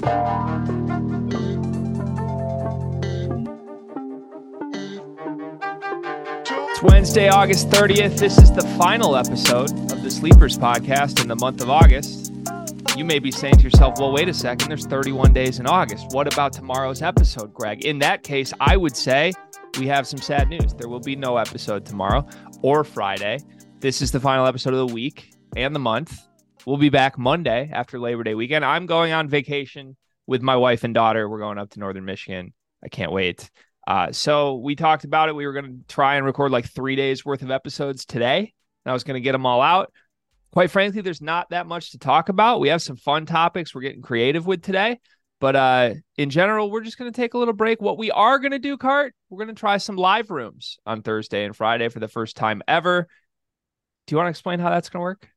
It's Wednesday, August 30th. This is the final episode of the Sleepers podcast in the month of August. You may be saying to yourself, well, wait a second, there's 31 days in August. What about tomorrow's episode, Greg? In that case, I would say we have some sad news. There will be no episode tomorrow or Friday. This is the final episode of the week and the month. We'll be back Monday after Labor Day weekend. I'm going on vacation with my wife and daughter. We're going up to Northern Michigan. I can't wait. Uh, so we talked about it. We were going to try and record like three days worth of episodes today. And I was going to get them all out. Quite frankly, there's not that much to talk about. We have some fun topics we're getting creative with today. But uh, in general, we're just going to take a little break. What we are going to do, Cart, we're going to try some live rooms on Thursday and Friday for the first time ever. Do you want to explain how that's going to work?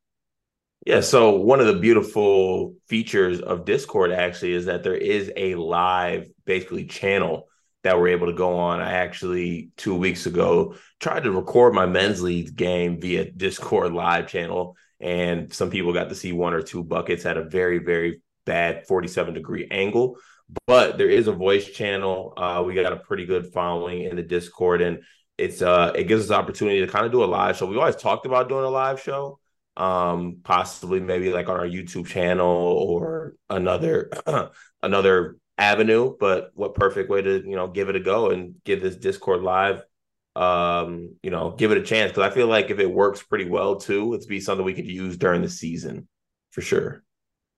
Yeah, so one of the beautiful features of Discord actually is that there is a live basically channel that we're able to go on. I actually two weeks ago tried to record my men's league game via Discord live channel, and some people got to see one or two buckets at a very very bad 47 degree angle. But there is a voice channel. Uh, we got a pretty good following in the Discord, and it's uh it gives us opportunity to kind of do a live show. We always talked about doing a live show, um, possibly maybe like on our YouTube channel or another another avenue, but what perfect way to, you know, give it a go and give this Discord live um, you know, give it a chance because I feel like if it works pretty well too, it's be something we could use during the season for sure.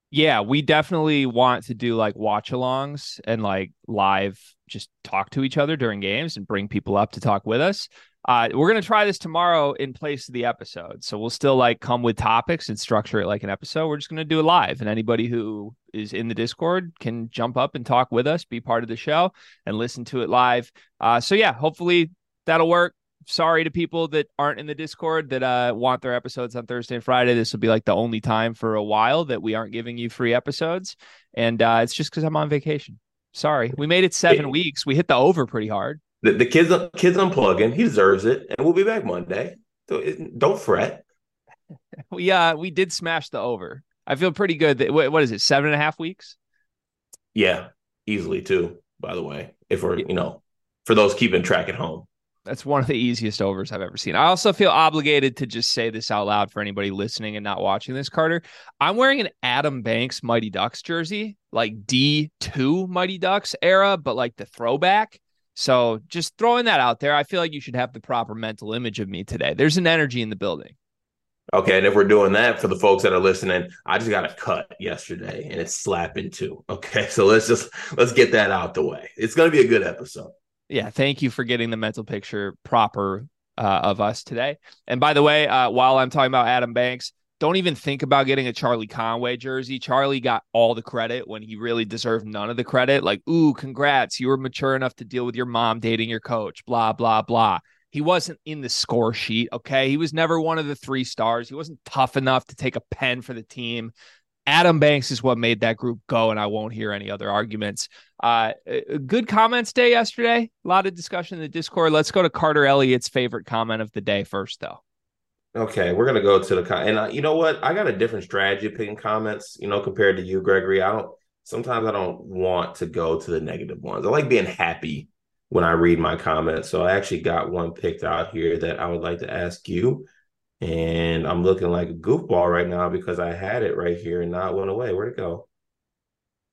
Yeah, we definitely want to do like watch alongs and like live just talk to each other during games and bring people up to talk with us. Uh, we're gonna try this tomorrow in place of the episode, so we'll still like come with topics and structure it like an episode. We're just gonna do it live, and anybody who is in the Discord can jump up and talk with us, be part of the show, and listen to it live. Uh, so yeah, hopefully that'll work. Sorry to people that aren't in the Discord that uh, want their episodes on Thursday and Friday. This will be like the only time for a while that we aren't giving you free episodes, and uh, it's just because I'm on vacation. Sorry, we made it seven weeks. We hit the over pretty hard the, the kids kids unplugging. He deserves it, and we'll be back Monday. So it, don't fret. We uh we did smash the over. I feel pretty good. That what, what is it? Seven and a half weeks. Yeah, easily too. By the way, if we're you know for those keeping track at home. That's one of the easiest overs I've ever seen. I also feel obligated to just say this out loud for anybody listening and not watching this, Carter. I'm wearing an Adam Banks Mighty Ducks jersey, like D2 Mighty Ducks era, but like the throwback. So just throwing that out there, I feel like you should have the proper mental image of me today. There's an energy in the building. Okay, and if we're doing that for the folks that are listening, I just got a cut yesterday and it's slapping too. Okay, so let's just let's get that out the way. It's going to be a good episode. Yeah, thank you for getting the mental picture proper uh, of us today. And by the way, uh, while I'm talking about Adam Banks, don't even think about getting a Charlie Conway jersey. Charlie got all the credit when he really deserved none of the credit. Like, ooh, congrats. You were mature enough to deal with your mom dating your coach, blah, blah, blah. He wasn't in the score sheet. Okay. He was never one of the three stars. He wasn't tough enough to take a pen for the team. Adam Banks is what made that group go, and I won't hear any other arguments. Uh, good comments day yesterday. A lot of discussion in the Discord. Let's go to Carter Elliott's favorite comment of the day first, though. Okay, we're gonna go to the and uh, you know what? I got a different strategy picking comments. You know, compared to you, Gregory. I don't. Sometimes I don't want to go to the negative ones. I like being happy when I read my comments. So I actually got one picked out here that I would like to ask you. And I'm looking like a goofball right now because I had it right here and now it went away. Where'd it go?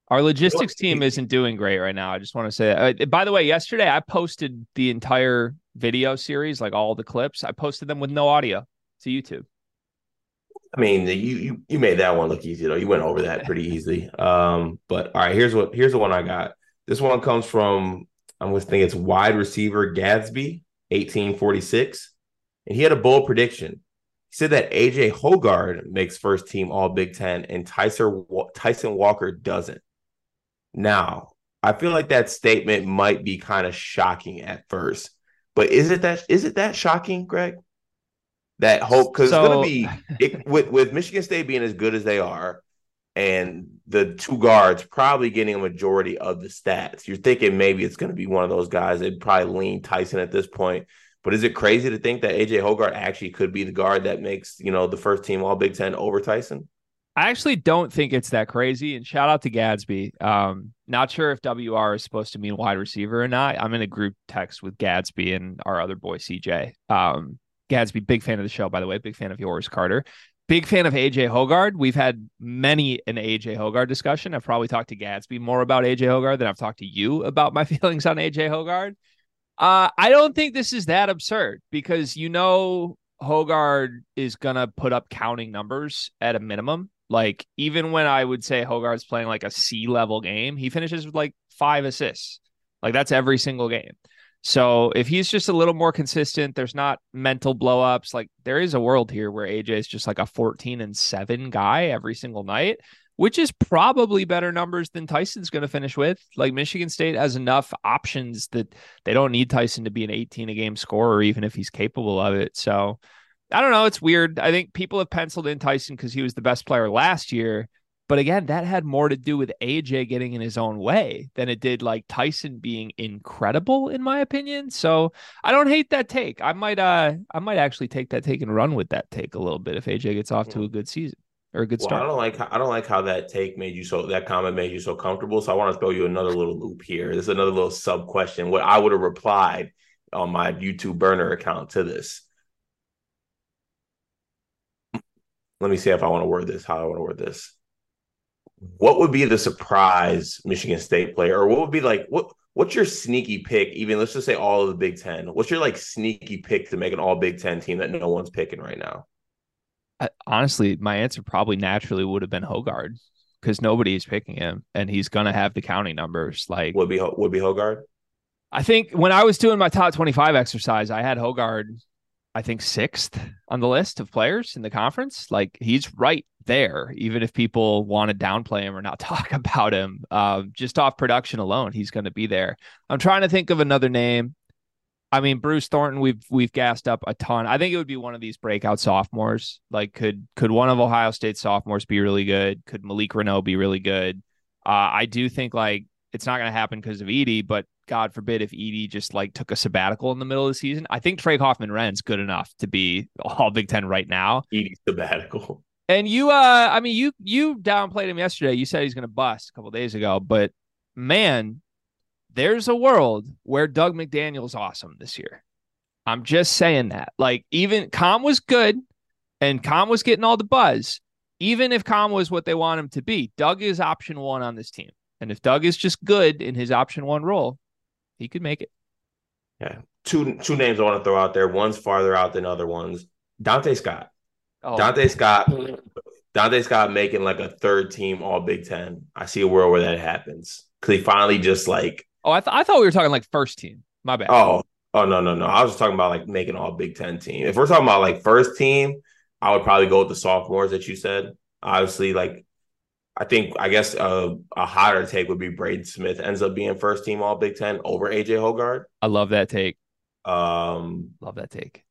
Our logistics team isn't doing great right now. I just want to say that. Uh, by the way, yesterday I posted the entire video series, like all the clips. I posted them with no audio to YouTube. I mean, you you you made that one look easy though. You went over that pretty easily. Um, but all right, here's what here's the one I got. This one comes from I'm gonna think it's wide receiver Gadsby, 1846, and he had a bold prediction. He said that AJ Hoggard makes first team All Big Ten and Tyson Tyson Walker doesn't. Now, I feel like that statement might be kind of shocking at first, but is it that is it that shocking, Greg? That hope because so, it's going to be it, with with Michigan State being as good as they are, and the two guards probably getting a majority of the stats. You're thinking maybe it's going to be one of those guys. They'd probably lean Tyson at this point. But is it crazy to think that AJ Hoggard actually could be the guard that makes you know the first team All Big Ten over Tyson? I actually don't think it's that crazy. And shout out to Gadsby. Um, not sure if WR is supposed to mean wide receiver or not. I'm in a group text with Gadsby and our other boy CJ. Um, Gadsby, big fan of the show, by the way. Big fan of yours, Carter. Big fan of AJ Hoggard. We've had many an AJ Hoggard discussion. I've probably talked to Gadsby more about AJ Hoggard than I've talked to you about my feelings on AJ Hoggard. Uh, I don't think this is that absurd because you know Hoggard is gonna put up counting numbers at a minimum. Like even when I would say Hoggard's playing like a C level game, he finishes with like five assists. Like that's every single game. So if he's just a little more consistent, there's not mental blowups. Like there is a world here where AJ is just like a 14 and 7 guy every single night, which is probably better numbers than Tyson's going to finish with. Like Michigan State has enough options that they don't need Tyson to be an 18 a game scorer, even if he's capable of it. So I don't know. It's weird. I think people have penciled in Tyson because he was the best player last year. But again, that had more to do with AJ getting in his own way than it did like Tyson being incredible, in my opinion. So I don't hate that take. I might uh I might actually take that take and run with that take a little bit if AJ gets off to a good season or a good well, start. I don't like I don't like how that take made you so that comment made you so comfortable. So I want to throw you another little loop here. This is another little sub question. What I would have replied on my YouTube burner account to this. let me see if I want to word this, how I want to word this. What would be the surprise Michigan State player, or what would be like what what's your sneaky pick? Even let's just say all of the Big Ten. What's your like sneaky pick to make an all Big Ten team that no one's picking right now? I, honestly, my answer probably naturally would have been Hoggard because nobody's picking him, and he's gonna have the counting numbers. Like would be would be Hoggard. I think when I was doing my top twenty five exercise, I had Hoggard I think sixth on the list of players in the conference. Like he's right there, even if people want to downplay him or not talk about him. Uh, just off production alone, he's going to be there. I'm trying to think of another name. I mean, Bruce Thornton, we've we've gassed up a ton. I think it would be one of these breakout sophomores. Like, could could one of Ohio State's sophomores be really good? Could Malik Reneau be really good? Uh, I do think like it's not going to happen because of Edey, but God forbid if Edey just like took a sabbatical in the middle of the season. I think Trey Kaufman-Renn's good enough to be all Big Ten right now. Edey sabbatical. And you, uh, I mean, you you downplayed him yesterday. You said he's going to bust a couple days ago, but man, there's a world where Doug McDaniel's awesome this year. I'm just saying that. Like, even Com was good, and Com was getting all the buzz. Even if Com was what they want him to be, Doug is option one on this team. And if Doug is just good in his option one role, he could make it. Yeah. Two two names I want to throw out there. One's farther out than other ones. Dante Scott. Oh. Donta Scott. Dante Scott making like a third team all Big Ten. I see a world where that happens. Cause he finally just like Oh, I, th- I thought we were talking like first team. My bad. Oh, oh no, no, no. I was just talking about like making all Big Ten team. If we're talking about like first team, I would probably go with the sophomores that you said. Obviously, like I think I guess uh, a hotter take would be Braden Smith ends up being first team All Big Ten over AJ Hoggard. I love that take. Um, love that take.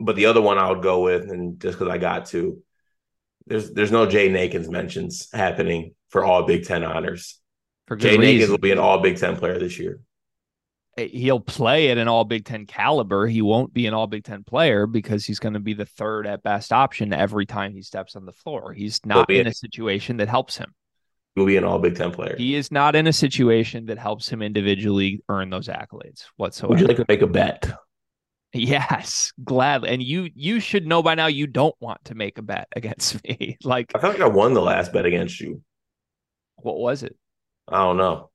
But the other one I would go with, and just because I got to, there's there's no Jay Akins mentions happening for All Big Ten honors. For Jaden Akins will be an All Big Ten player this year Eh, he'll play at an all Big Ten caliber. He won't be an all Big Ten player because he's going to be the third at best option every time he steps on the floor. He's not in a, a situation that helps him. He'll be an all Big Ten player. He is not in a situation that helps him individually earn those accolades whatsoever. Would you like to make a bet? Yes, gladly. And you you should know by now you don't want to make a bet against me. like I feel like I won the last bet against you. What was it? I don't know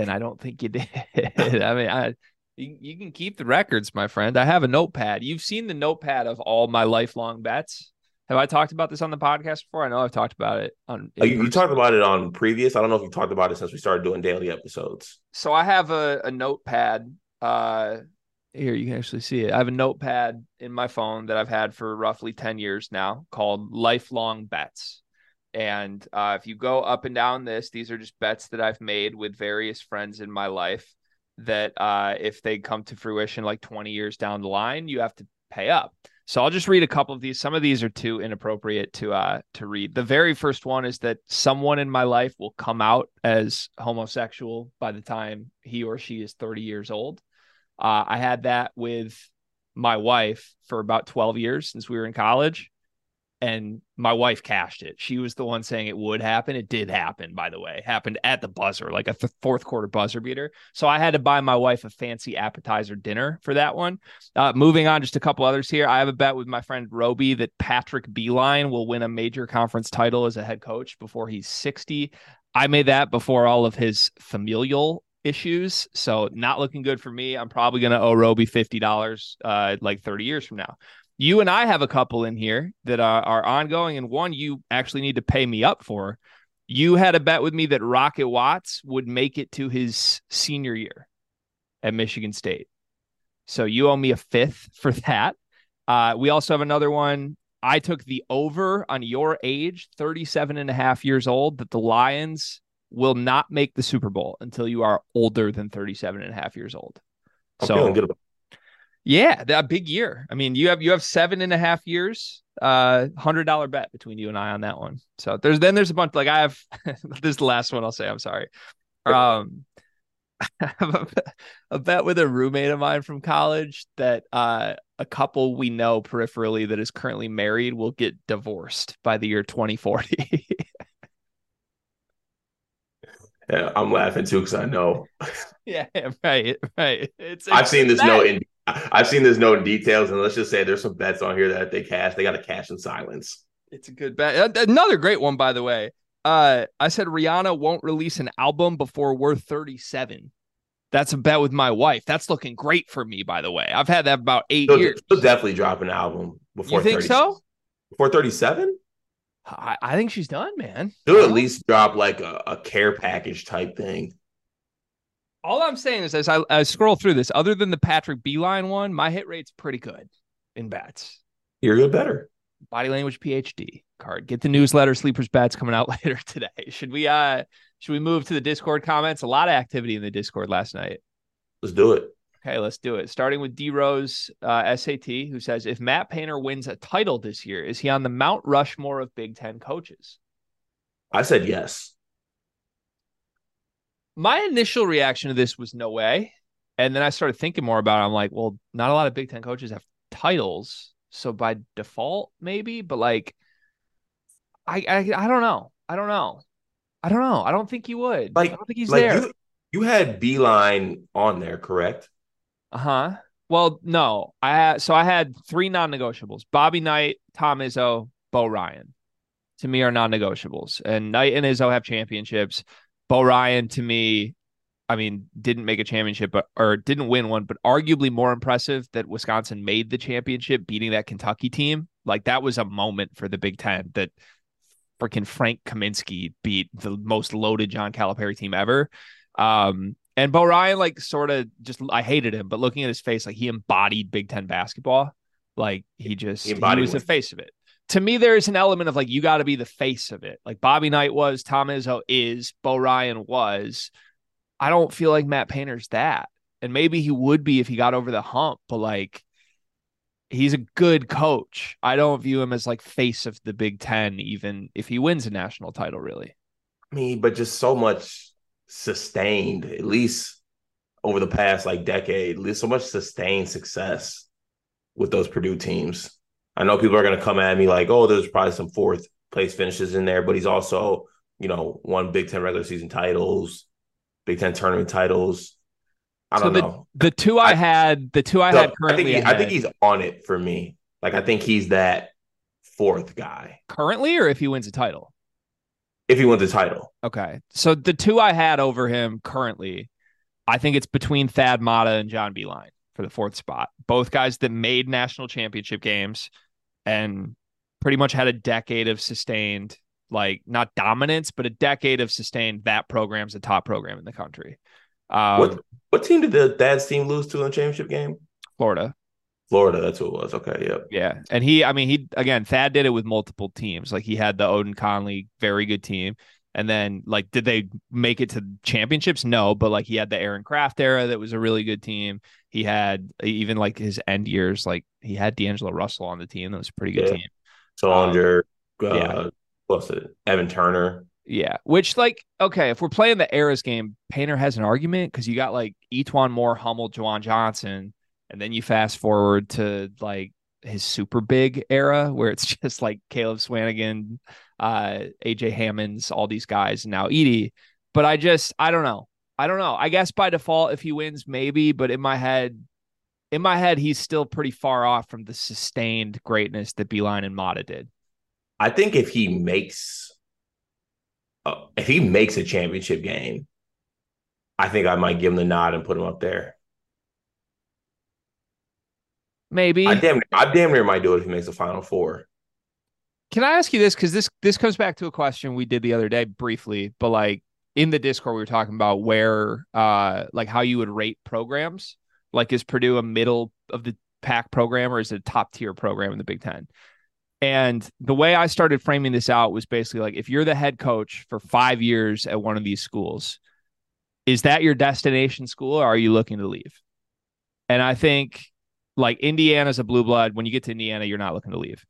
then I don't think you did. I mean, I you, you can keep the records, my friend. I have a notepad. You've seen the notepad of all my lifelong bets. Have I talked about this on the podcast before? I know I've talked about it on. Oh, you, you, talked about it on previous. I don't know if you talked about it since we started doing daily episodes. So I have a, a notepad. Uh, here you can actually see it. I have a notepad in my phone that I've had for roughly ten years now, called Lifelong Bets. And uh, if you go up and down this, these are just bets that I've made with various friends in my life that uh, if they come to fruition like 20 years down the line, you have to pay up. So I'll just read a couple of these. Some of these are too inappropriate to uh, to read. The very first one is that someone in my life will come out as homosexual by the time he or she is 30 years old. Uh, I had that with my wife for about 12 years since we were in college and my wife cashed it. She was the one saying it would happen. It did happen, by the way. happened at the buzzer, like a th- fourth quarter buzzer beater. So I had to buy my wife a fancy appetizer dinner for that one. Uh, moving on, just a couple others here. I have a bet with my friend Roby that Patrick Beilein will win a major conference title as a head coach before he's 60. I made that before all of his familial issues. So not looking good for me. I'm probably going to owe Roby $50 uh, like 30 years from now you and I have a couple in here that are, are ongoing, and one you actually need to pay me up for. You had a bet with me that Rocket Watts would make it to his senior year at Michigan State. So you owe me a fifth for that. Uh, we also have another one. I took the over on your age, 37 and a half years old, that the Lions will not make the Super Bowl until you are older than 37 and a half years old. I'm so, feeling good about yeah, that big year. I mean, you have you have seven and a half years, uh, hundred dollar bet between you and I on that one. So there's then there's a bunch like I have this is the last one I'll say. I'm sorry. Um, a bet with a roommate of mine from college that uh, a couple we know peripherally that is currently married will get divorced by the year 2040. yeah, I'm laughing too because I know. yeah, right, right. It's, I've seen this note in I've seen there's no details, and let's just say there's some bets on here that they cash, they got to cash in silence. It's a good bet. Another great one, by the way. Uh, I said Rihanna won't release an album before we're 37. That's a bet with my wife. That's looking great for me, by the way. I've had that about 8 she'll, years. She'll definitely drop an album before. You think 30, so? Before 37? I, I, think she's done, man. She'll at least drop like a, a care package type thing all I'm saying is, as I, I, scroll through this, other than the Patrick Beilein one, my hit rate's pretty good in bats. You're good better. Body language PhD card. Get the newsletter. Sleepers bats coming out later today. Should we uh should we move to the Discord comments? A lot of activity in the Discord last night. Let's do it. Okay, let's do it. Starting with D Rose uh, SAT, who says, if Matt Painter wins a title this year, is he on the Mount Rushmore of Big Ten coaches? I said yes my initial reaction to this was no way. And then I started thinking more about it. I'm like, well, not a lot of Big Ten coaches have titles. So by default, maybe, but like I I, I don't know. I don't know. I don't know. I don't think he would. Like, I don't think he's like there. You, you had Beilein on there, correct? Uh-huh. Well, no. I had so I had three non-negotiables. Bobby Knight, Tom Izzo, Bo Ryan. To me are non-negotiables. And Knight and Izzo have championships. Bo Ryan to me, I mean, didn't make a championship, but or didn't win one, but arguably more impressive that Wisconsin made the championship, beating that Kentucky team. Like that was a moment for the Big Ten that freaking Frank Kaminsky beat the most loaded John Calipari team ever. Um, and Bo Ryan, like, sort of just I hated him, but looking at his face, like he embodied Big Ten basketball. Like he just he, he was the face of it to me, there is an element of like you got to be the face of it. Like Bobby Knight was, Tom Izzo is, Bo Ryan was. I don't feel like Matt Painter's that, and maybe he would be if he got over the hump. But like, he's a good coach. I don't view him as like face of the Big Ten, even if he wins a national title. Really, I mean, but just so much sustained, at least over the past like decade, so much sustained success with those Purdue teams. I know people are going to come at me like, oh, there's probably some fourth place finishes in there, but he's also, you know, won Big Ten regular season titles, Big Ten tournament titles. I don't the, know. The two I, I, had, the two I had currently. I think, he, I think he's on it for me. Like I think he's that fourth guy currently, or if he wins a title. If he wins a title. Okay, so the two I had over him currently, I think it's between Thad Matta and John Beilein for the fourth spot. Both guys that made national championship games and pretty much had a decade of sustained like not dominance, but a decade of sustained that program's the top program in the country. Um, what what team did the Thad's team lose to in the championship game? Florida. Florida, that's who it was. Okay, yep. Yeah. And he, I mean, he again, Thad did it with multiple teams. Like he had the Oden Conley, very good team. And then like did they make it to championships? No, but like he had the Aaron Craft era that was a really good team. He had even like his end years, like he had D'Angelo Russell on the team. That was a pretty good yeah. team. Sullinger, um, uh, yeah. what's it? Evan Turner. Yeah, which like okay, if we're playing the eras game, Painter has an argument because you got like E'Twaun Moore, Hummel, JaJuan Johnson, and then you fast forward to like his super big era where it's just like Caleb Swanigan, uh, AJ Hammons, all these guys, and now Edey. But I just I don't know. I don't know. I guess by default, if he wins, maybe. But in my head, in my head, he's still pretty far off from the sustained greatness that Beilein and Matta did. I think if he makes, uh, if he makes a championship game, I think I might give him the nod and put him up there. Maybe I damn, I damn near might do it if he makes a Final Four. Can I ask you this? Because this this comes back to a question we did the other day briefly, but like in the Discord, we were talking about where, uh, like how you would rate programs. Like, is Purdue a middle of the pack program or is it a top tier program in the Big Ten? And the way I started framing this out was basically like if you're the head coach for five years at one of these schools, is that your destination school or are you looking to leave? And I think like Indiana's a blue blood. When you get to Indiana, you're not looking to leave.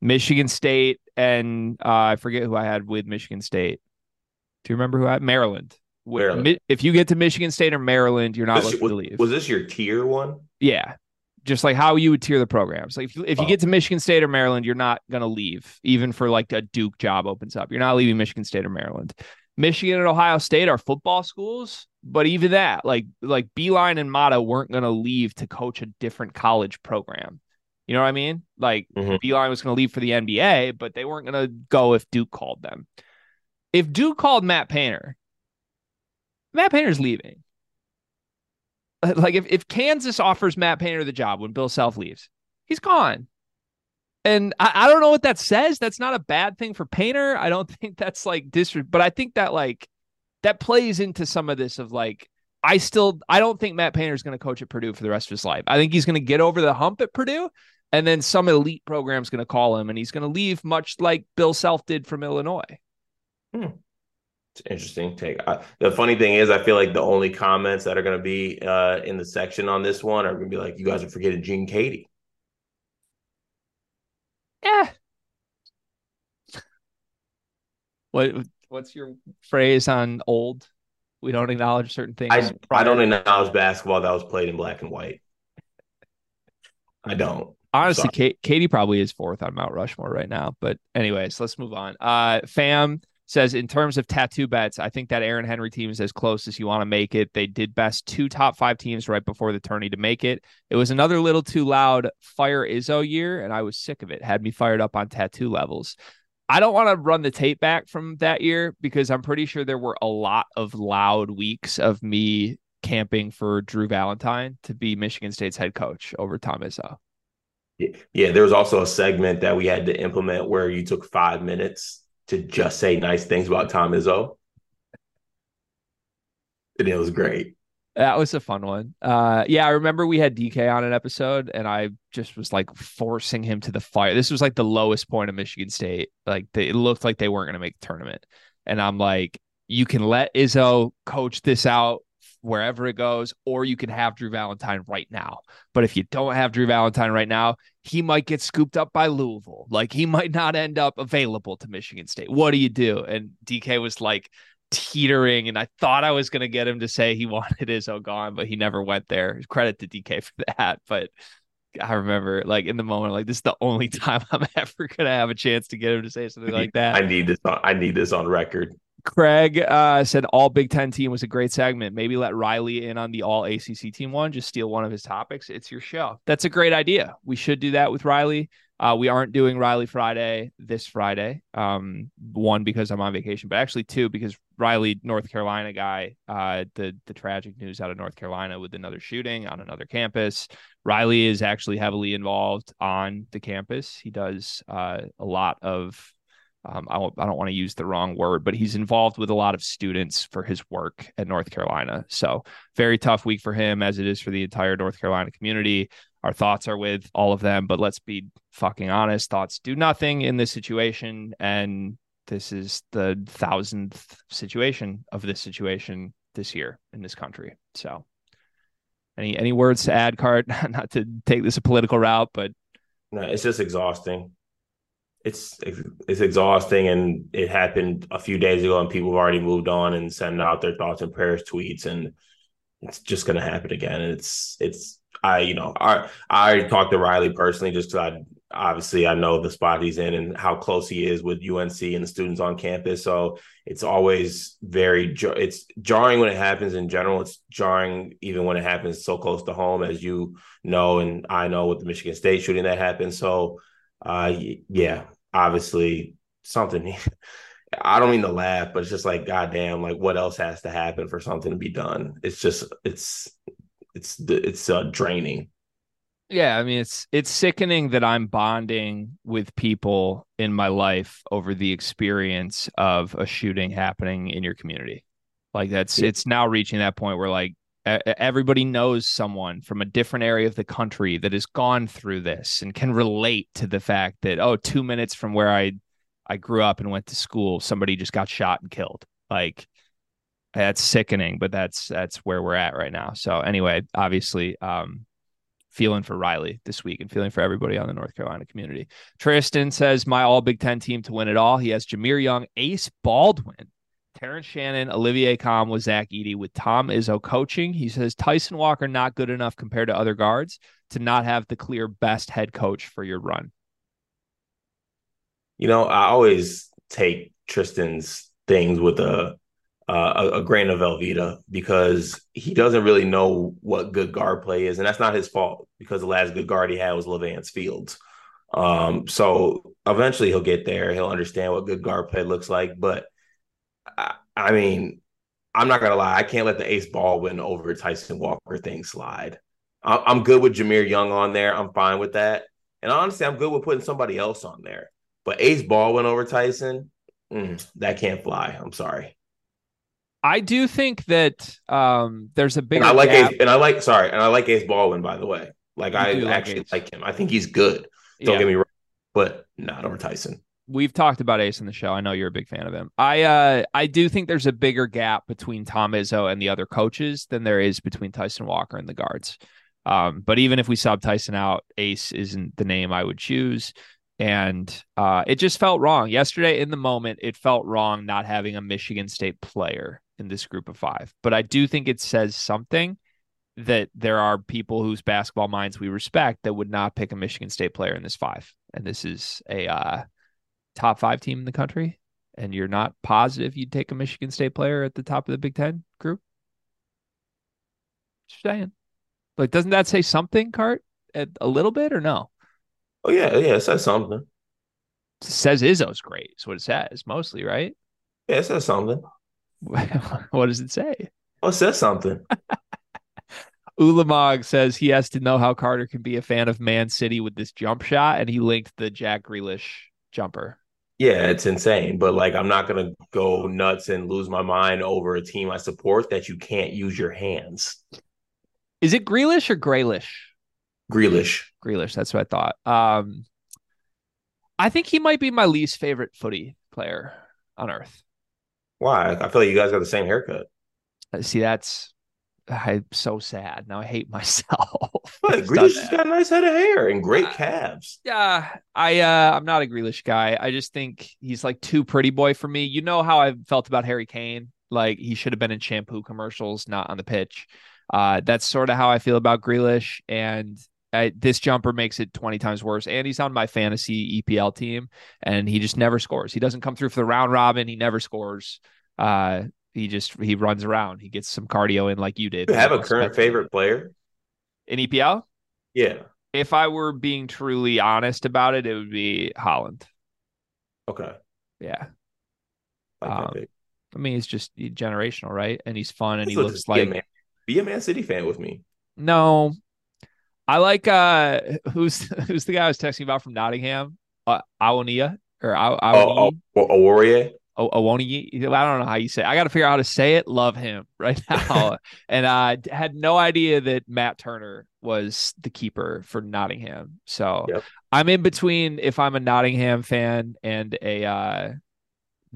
Michigan State and uh, I forget who I had with Michigan State. Do you remember who I? Maryland. Maryland. If you get to Michigan State or Maryland, you're not this, looking was, to leave. Was this your tier one? Yeah. Just like how you would tier the programs. Like if you, if you oh. get to Michigan State or Maryland, you're not going to leave, even for like a Duke job opens up. You're not leaving Michigan State or Maryland. Michigan and Ohio State are football schools, but even that, like like Beilein and Matta weren't going to leave to coach a different college program. You know what I mean? Like mm-hmm. Beilein was going to leave for the NBA, but they weren't going to go if Duke called them. If Duke called Matt Painter, Matt Painter's leaving. Like if, if Kansas offers Matt Painter the job when Bill Self leaves, he's gone. And I, I don't know what that says. That's not a bad thing for Painter. I don't think that's like disrespect, but I think that like that plays into some of this of like I still I don't think Matt Painter is going to coach at Purdue for the rest of his life. I think he's going to get over the hump at Purdue and then some elite program's going to call him and he's going to leave much like Bill Self did from Illinois. Hmm. It's interesting take. I, the funny thing is, I feel like the only comments that are going to be uh, in the section on this one are going to be like, "You guys are forgetting Gene Keady." Yeah. What what's your phrase on old? We don't acknowledge certain things. I, I don't acknowledge basketball that was played in black and white. I don't. Honestly, Kate, Keady probably is fourth on Mount Rushmore right now. But anyways, let's move on. Uh, fam says in terms of tattoo bets, I think that Aaron Henry team is as close as you want to make it. They did best two top five teams right before the tourney to make it. It was another little too loud fire Izzo year, and I was sick of it. Had me fired up on tattoo levels. I don't want to run the tape back from that year because I'm pretty sure there were a lot of loud weeks of me camping for Drew Valentine to be Michigan State's head coach over Tom Izzo. Yeah, there was also a segment that we had to implement where you took five minutes to just say nice things about Tom Izzo. And it was great. That was a fun one. Uh, yeah, I remember we had DK on an episode, and I just was like forcing him to the fire. This was like the lowest point of Michigan State. Like they, it looked like they weren't going to make the tournament, and I'm like, you can let Izzo coach this out wherever it goes, or you can have Drew Valentine right now. But if you don't have Drew Valentine right now, he might get scooped up by Louisville. Like he might not end up available to Michigan State. What do you do? And DK was like teetering, and I thought I was going to get him to say he wanted Izzo gone, but he never went there. Credit to DK for that. But I remember like in the moment, like this is the only time I'm ever gonna have a chance to get him to say something like that. I need this on I need this on record. Craig uh, said all Big Ten team was a great segment. Maybe let Riley in on the all ACC team one. Just steal one of his topics. It's your show. That's a great idea. We should do that with Riley. Uh, we aren't doing Riley Friday this Friday. Um, one because I'm on vacation, but actually two because Riley, North Carolina guy. Uh, the the tragic news out of North Carolina with another shooting on another campus. Riley is actually heavily involved on the campus. He does uh, a lot of um, I, I don't want to use the wrong word, but he's involved with a lot of students for his work at North Carolina. So, very tough week for him, as it is for the entire North Carolina community. Our thoughts are with all of them, but let's be fucking honest. Thoughts do nothing in this situation. And this is the thousandth situation of this situation this year in this country. So, any any words to add, Cart? Not to take this a political route, but no, it's just exhausting it's it's exhausting and it happened a few days ago and people have already moved on and sending out their thoughts and prayers tweets and it's just going to happen again and it's it's I, you know, I I talked to Riley personally just because I obviously I know the spot he's in and how close he is with UNC and the students on campus. So it's always very it's jarring when it happens in general. It's jarring even when it happens so close to home, as you know, and I know with the Michigan State shooting that happened. So, uh, yeah, obviously something. I don't mean to laugh, but it's just like, goddamn, like what else has to happen for something to be done? It's just, it's, it's, it's uh, draining. Yeah, I mean it's it's sickening that I'm bonding with people in my life over the experience of a shooting happening in your community. Like that's yeah. it's now reaching that point where like everybody knows someone from a different area of the country that has gone through this and can relate to the fact that oh, two minutes from where I I grew up and went to school somebody just got shot and killed. Like that's sickening, but that's that's where we're at right now. So anyway, obviously um feeling for Riley this week and feeling for everybody on the North Carolina community. Tristan says, My all Big Ten team to win it all. He has Jameer Young, Ace Baldwin, Terrence Shannon, Olivier Kahn with Zach Edey with Tom Izzo coaching. He says, Tyson Walker not good enough compared to other guards to not have the clear best head coach for your run. You know, I always take Tristan's things with a a, a, grain of Velveeta because he doesn't really know what good guard play is, and that's not his fault because the last good guard he had was Levance Fields. Um, so eventually he'll get there. He'll understand what good guard play looks like. But I, mean, I'm not gonna lie, I can't let the Ace Baldwin over Tyson Walker thing slide. I, I'm good with Jahmir Young on there. I'm fine with that, and honestly, I'm good with putting somebody else on there. But Ace Baldwin over Tyson, mm, that can't fly. I'm sorry. I do think that um, there's a big. I like gap. Ace, and I like sorry, and I like Ace Baldwin by the way. Like you I actually like, like, him. I think he's good. Don't yeah. get me wrong, but not over Tyson. We've talked about Ace in the show. I know you're a big fan of him. I uh, I do think there's a bigger gap between Tom Izzo and the other coaches than there is between Tyson Walker and the guards. Um, but even if we sub Tyson out, Ace isn't the name I would choose. And uh, it just felt wrong yesterday in the moment. It felt wrong not having a Michigan State player in this group of five. But I do think it says something that there are people whose basketball minds we respect that would not pick a Michigan State player in this five. And this is a uh, top five team in the country. And you're not positive you'd take a Michigan State player at the top of the Big Ten group. Just saying. Like, doesn't that say something, Cart, a little bit or no? Oh, yeah. Yeah. It says something. It says Izzo's great. Is what it says mostly, right? Yeah. It says something. what does it say? Oh, it says something. Ulamog says he has to know how Carter can be a fan of Man City with this jump shot, and he linked the Jack Grealish jumper. Yeah, it's insane. But like, I'm not gonna go nuts and lose my mind over a team I support that you can't use your hands. Is it Grealish or Graylish? Grealish. Grealish. That's what I thought. Um, I think he might be my least favorite footy player on earth. Why? I feel like you guys got the same haircut. Uh, see, that's I'm so sad. Now I hate myself. But Grealish has got a nice head of hair and great calves. Yeah, I uh I'm not a Grealish guy. I just think he's like too pretty boy for me. You know how I felt about Harry Kane? Like he should have been in shampoo commercials, not on the pitch. Uh, that's sort of how I feel about Grealish, and I, this jumper makes it 20 times worse. And he's on my fantasy EPL team, and he just never scores. He doesn't come through for the round robin. He never scores. Uh, he just he runs around. He gets some cardio in like you did. You have a current favorite player in EPL? Yeah. If I were being truly honest about it, it would be Haaland. Okay. Yeah. Um, I mean, he's just generational, right? And he's fun, and he looks like be a, Man, be a Man City fan with me. No, I like uh who's who's the guy I was texting about from Nottingham? Uh, Awonia or Aw- Oh, oh, Aworie. Oh, Awoni. I don't know how you say. It. I got to figure out how to say it. Love him right now, and I had no idea that Matt Turner was the keeper for Nottingham. So yep. I'm in between. If I'm a Nottingham fan and a uh,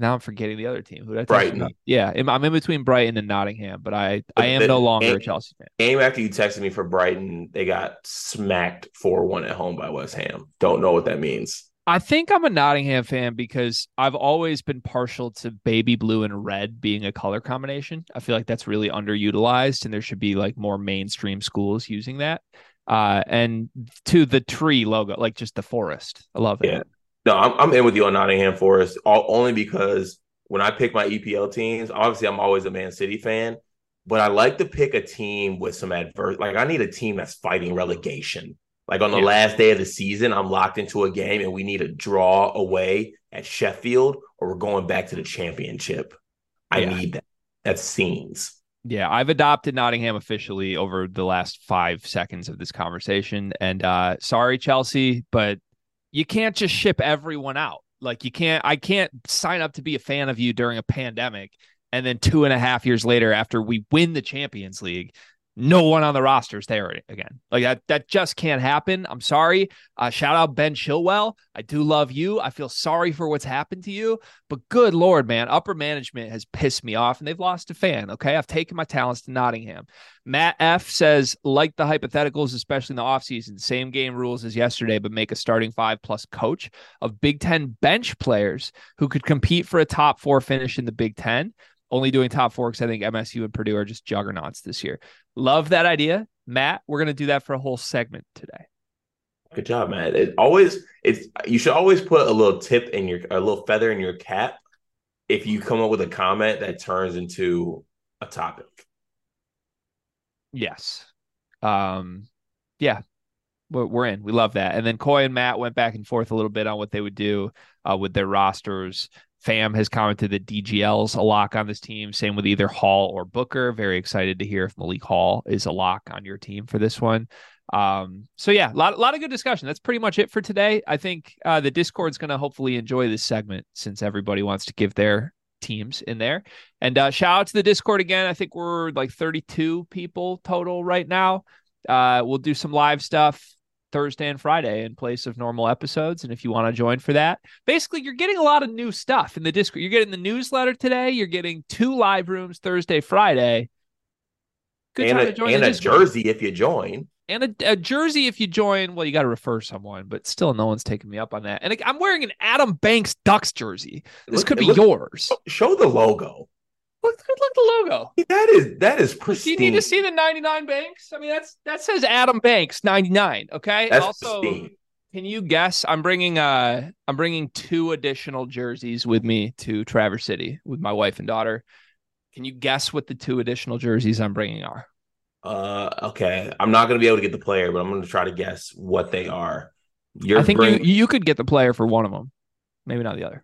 now I'm forgetting the other team. Who did I Brighton. Yeah, I'm in between Brighton and Nottingham, but I I am no longer game, a Chelsea fan. Game after you texted me for Brighton, they got smacked four one at home by West Ham. Don't know what that means. I think I'm a Nottingham fan because I've always been partial to baby blue and red being a color combination. I feel like that's really underutilized, and there should be like more mainstream schools using that. Uh, and to the tree logo, like just the forest. I love it. Yeah. No, I'm, I'm in with you on Nottingham Forest, all, only because when I pick my EPL teams, obviously I'm always a Man City fan, but I like to pick a team with some adverse. Like I need a team that's fighting relegation. Like on the yeah. last day of the season, I'm locked into a game and we need a draw away at Sheffield or we're going back to the championship. I yeah. need that. That's scenes. Yeah, I've adopted Nottingham officially over the last five seconds of this conversation. And uh sorry, Chelsea, but you can't just ship everyone out. Like you can't I can't sign up to be a fan of you during a pandemic and then two and a half years later after we win the Champions League, no one on the roster is there again. Like that, that just can't happen. I'm sorry. Uh, shout out Ben Chilwell. I do love you. I feel sorry for what's happened to you, but good lord, man, upper management has pissed me off, and they've lost a fan. Okay, I've taken my talents to Nottingham. Matt F says, like the hypotheticals, especially in the offseason, same game rules as yesterday, but make a starting five plus coach of Big Ten bench players who could compete for a top four finish in the Big Ten only doing top four because I think MSU and Purdue are just juggernauts this year. Love that idea. Matt, we're going to do that for a whole segment today. Good job, Matt. It always it's you should always put a little tip in your a little feather in your cap if you come up with a comment that turns into a topic. Yes. Um yeah. We're, in. We love that. And then Coy and Matt went back and forth a little bit on what they would do uh, with their rosters. Fam has commented that DGL's a lock on this team. Same with either Hall or Booker. Very excited to hear if Malik Hall is a lock on your team for this one. Um, so yeah, a lot, lot of good discussion. That's pretty much it for today. I think uh, the Discord's going to hopefully enjoy this segment since everybody wants to give their teams in there. And uh, shout out to the Discord again. I think we're like 32 people total right now. Uh, we'll do some live stuff Thursday and Friday in place of normal episodes. And if you want to join for that, basically, you're getting a lot of new stuff in the Discord. You're getting the newsletter today. You're getting two live rooms Thursday, Friday. Good and time a, to join and a jersey if you join. And a, a jersey if you join. Well, you got to refer someone, but still, no one's taking me up on that. And I'm wearing an Adam Banks Ducks jersey. This look, could be look, yours. Show the logo. Look, look the logo. That is that is pristine. Do you need to see the 99 Banks? I mean, that's that says Adam Banks 99. Okay. That's also, pristine. can you guess? I'm bringing uh I'm bringing two additional jerseys with me to Traverse City with my wife and daughter. Can you guess what the two additional jerseys I'm bringing are? Uh, okay. I'm not gonna be able to get the player, but I'm gonna try to guess what they are. You're I think you you could get the player for one of them, maybe not the other.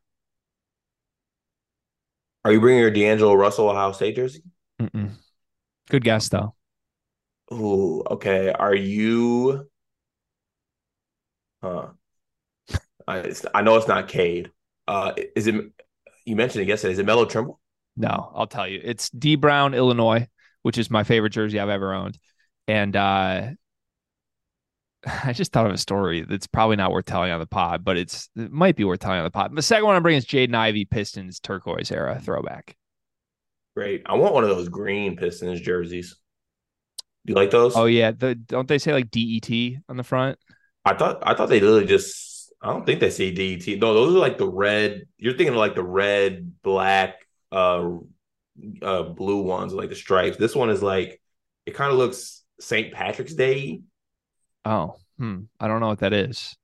Are you bringing your D'Angelo Russell Ohio State jersey? Mm-mm. Good guess though. Ooh, okay. Are you? Huh. I, I know it's not Cade. Uh, is it? You mentioned it yesterday. Is it Melo Trimble? No, I'll tell you. It's Dee Brown, Illinois, which is my favorite jersey I've ever owned, and uh, I just thought of a story that's probably not worth telling on the pod, but it's it might be worth telling on the pod. The second one I'm bringing is Jaden Ivey Pistons turquoise era throwback. Great. I want one of those green Pistons jerseys. Do you like those? Oh yeah. The don't they say like DET on the front? I thought I thought they literally just I don't think they say DET. No, those are like the red. You're thinking of like the red, black, uh uh blue ones, like the stripes. This one is like it kind of looks St. Patrick's Day Oh, hmm. I don't know what that is.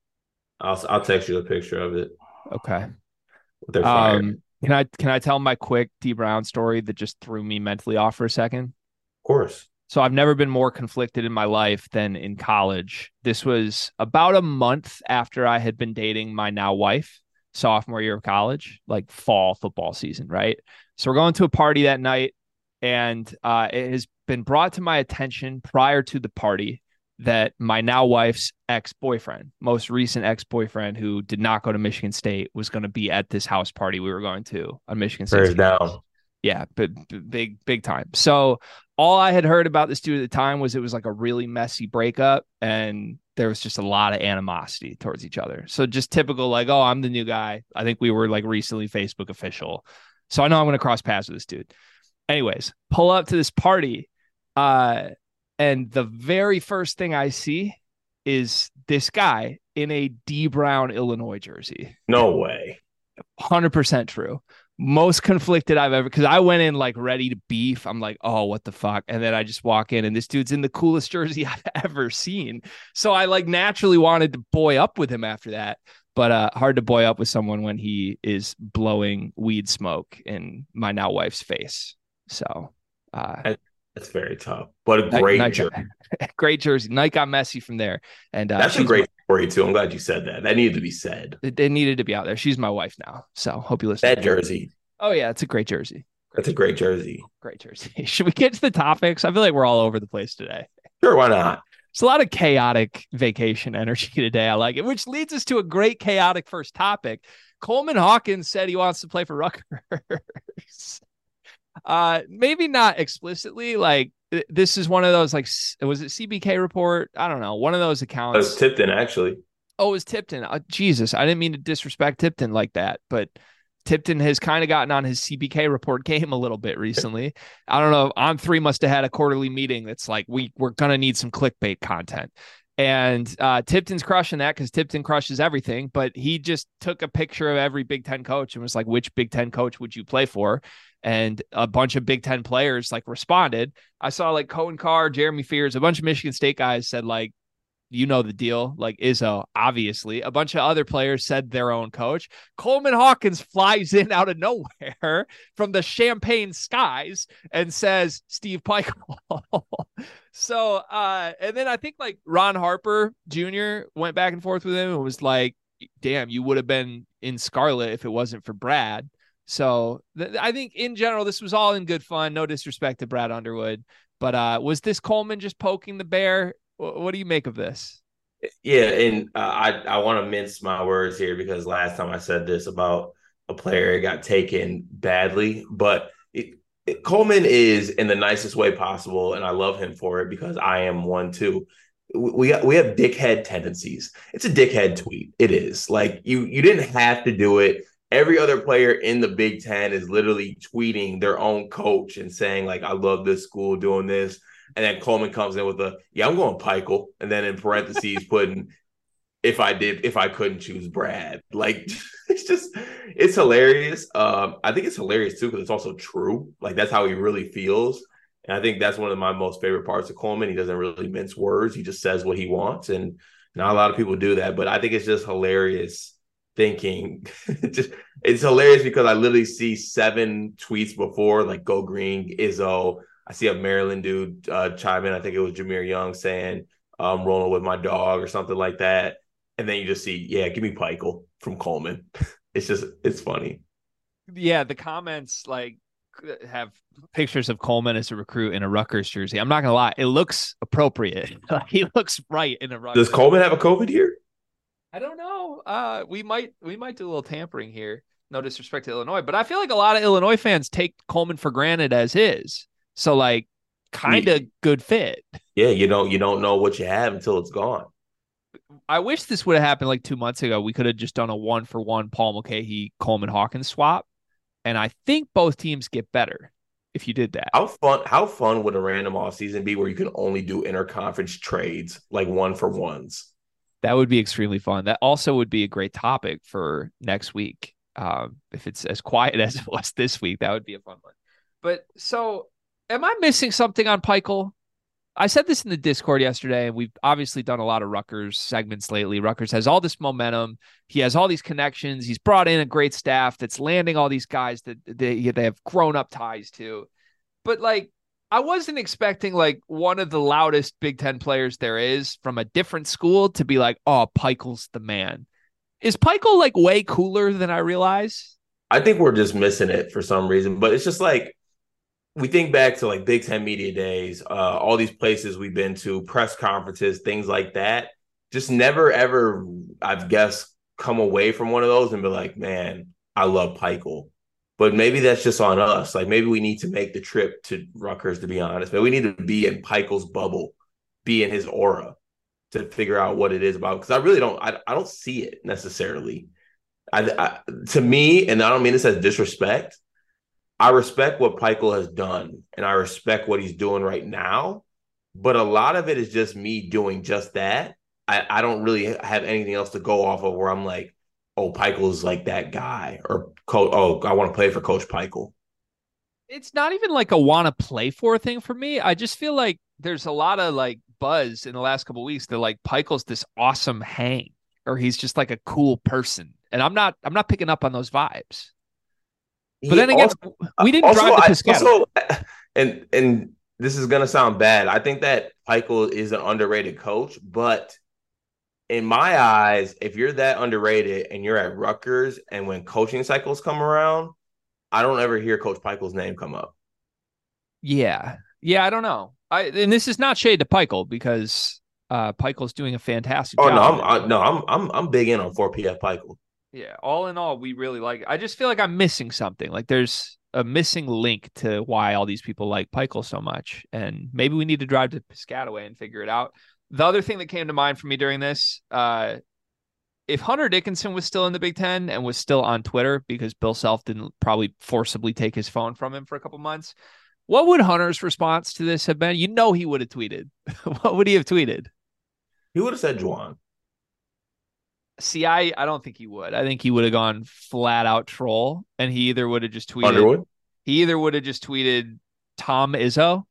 I'll I'll text you a picture of it. Okay. Um, can I can I tell my quick Dee Brown story that just threw me mentally off for a second? Of course. So I've never been more conflicted in my life than in college. This was about a month after I had been dating my now wife, sophomore year of college, like fall football season, right? So we're going to a party that night, and uh, it has been brought to my attention prior to the party that my now wife's ex boyfriend, most recent ex boyfriend, who did not go to Michigan State, was going to be at this house party we were going to on Michigan State. down. Yeah, but big, big time. So all I had heard about this dude at the time was it was like a really messy breakup, and there was just a lot of animosity towards each other. So just typical, like, oh, I'm the new guy. I think we were like recently Facebook official, so I know I'm going to cross paths with this dude. Anyways, pull up to this party. Uh, and the very first thing I see is this guy in a Dee Brown, Illinois jersey. No way. 100% true. most conflicted I've ever because I went in like ready to beef. I'm like, oh, what the fuck? And then I just walk in and this dude's in the coolest jersey I've ever seen. So I like naturally wanted to boy up with him after that. But uh hard to boy up with someone when he is blowing weed smoke in my now wife's face. So uh that's very tough. But a great Nike, jersey. great jersey. Nike got messy from there. And uh, that's a great story too. I'm glad you said that. That needed to be said. It, it needed to be out there. She's my wife now. So hope you listen. That jersey. Oh yeah, it's a great jersey. That's a great jersey. Great jersey. Should we get to the topics? I feel like we're all over the place today. Sure, why not? It's a lot of chaotic vacation energy today. I like it, which leads us to a great chaotic first topic. Coleman Hawkins said he wants to play for Rutgers. Uh, maybe not explicitly. Like this is one of those like was it CBK report? I don't know. One of those accounts. It was Tipton actually. Oh, it was Tipton. Uh, Jesus, I didn't mean to disrespect Tipton like that, but Tipton has kind of gotten on his CBK report game a little bit recently. I don't know. On three must have had a quarterly meeting that's like we we're gonna need some clickbait content. And uh, Tipton's crushing that because Tipton crushes everything. But he just took a picture of every Big Ten coach and was like, "Which Big Ten coach would you play for?" And a bunch of Big Ten players like responded. I saw like Coen Carr, Jeremy Fears, a bunch of Michigan State guys said like, you know the deal. Like Izzo, obviously. A bunch of other players said their own coach. Coleman Hawkins flies in out of nowhere from the Champaign skies and says Steve Pikiell. so uh and then I think like Ron Harper Jr. went back and forth with him and was like, damn, you would have been in Scarlet if it wasn't for Brad. So th- I think in general, this was all in good fun. No disrespect to Brad Underwood. But uh, was this Coleman just poking the bear? What do you make of this? Yeah, and uh, I I want to mince my words here because last time I said this about a player got taken badly, but Coleman is in the nicest way possible, and I love him for it because I am one too. We we have dickhead tendencies. It's a dickhead tweet. It is like you you didn't have to do it. Every other player in the Big Ten is literally tweeting their own coach and saying like, "I love this school doing this." And then Coleman comes in with a, yeah, I'm going Pikiell. And then in parentheses, putting, if I did, if I couldn't choose Brad. Like, it's just, it's hilarious. Um, I think it's hilarious too, because it's also true. Like, that's how he really feels. And I think that's one of my most favorite parts of Coleman. He doesn't really mince words, he just says what he wants. And not a lot of people do that. But I think it's just hilarious thinking. just, it's hilarious because I literally see seven tweets before, like, go green, Izzo I see a Maryland dude uh, chime in. I think it was Jahmir Young saying, "I'm rolling with my dog" or something like that. And then you just see, yeah, give me Pikiell from Coleman. it's just, it's funny. Yeah, the comments like have pictures of Coleman as a recruit in a Rutgers jersey. I'm not gonna lie, it looks appropriate. he looks right in a Rutgers. Does Coleman have a COVID here? I don't know. Uh, we might we might do a little tampering here. No disrespect to Illinois, but I feel like a lot of Illinois fans take Coleman for granted as is. So like kind of good fit. Yeah, you don't you don't know what you have until it's gone. I wish this would have happened like two months ago. We could have just done a one for one Paul Mulcahy Coleman Hawkins swap, and I think both teams get better if you did that. How fun? How fun would a random off season be where you can only do interconference trades like one for ones? That would be extremely fun. That also would be a great topic for next week. Um, if it's as quiet as it was this week, that would be a fun one. But so am I missing something on Pikiell? I said this in the Discord yesterday, and we've obviously done a lot of Rutgers segments lately. Rutgers has all this momentum. He has all these connections. He's brought in a great staff that's landing all these guys that they, they have grown up ties to. But like, I wasn't expecting like one of the loudest Big Ten players there is from a different school to be like, oh, Pikiell's the man. Is Pikiell like way cooler than I realize? I think we're just missing it for some reason, but it's just like we think back to like Big Ten media days, uh, all these places we've been to, press conferences, things like that. Just never ever, I've guessed, come away from one of those and be like, man, I love Pikiell. But maybe that's just on us. Like maybe we need to make the trip to Rutgers, to be honest. Maybe we need to be in Pikiell's bubble, be in his aura to figure out what it is about. Because I really don't, I, I don't see it necessarily. I, I, to me, and I don't mean this as disrespect, I respect what Pikiell has done and I respect what he's doing right now. But a lot of it is just me doing just that. I, I don't really have anything else to go off of where I'm like, oh, Pikiell's like that guy, or coach. Oh, I want to play for Coach Pikiell. It's not even like a want to play for thing for me. I just feel like there's a lot of like buzz in the last couple weeks. They're like Pikiell's this awesome hang, or he's just like a cool person, and I'm not. I'm not picking up on those vibes. But then again, also, we didn't also, drive the Piscataway. Also, and and this is gonna sound bad. I think that Pikiell is an underrated coach, but in my eyes, if you're that underrated and you're at Rutgers, and when coaching cycles come around, I don't ever hear Coach Pikiell's name come up. Yeah, yeah, I don't know. I and this is not shade to Pikiell because uh Pikiell's doing a fantastic. Oh job. no, I'm I, no, I'm I'm I'm big in on four PF Pikiell. Yeah, all in all, we really like. I just feel like I'm missing something. Like there's a missing link to why all these people like Pikiell so much, and maybe we need to drive to Piscataway and figure it out. The other thing that came to mind for me during this, uh, if Hunter Dickinson was still in the Big Ten and was still on Twitter because Bill Self didn't probably forcibly take his phone from him for a couple months, what would Hunter's response to this have been? You know, he would have tweeted. what would he have tweeted? He would have said Juwan. See, I, I don't think he would. I think he would have gone flat out troll, and he either would have just tweeted. Underwood. He either would have just tweeted Tom Izzo,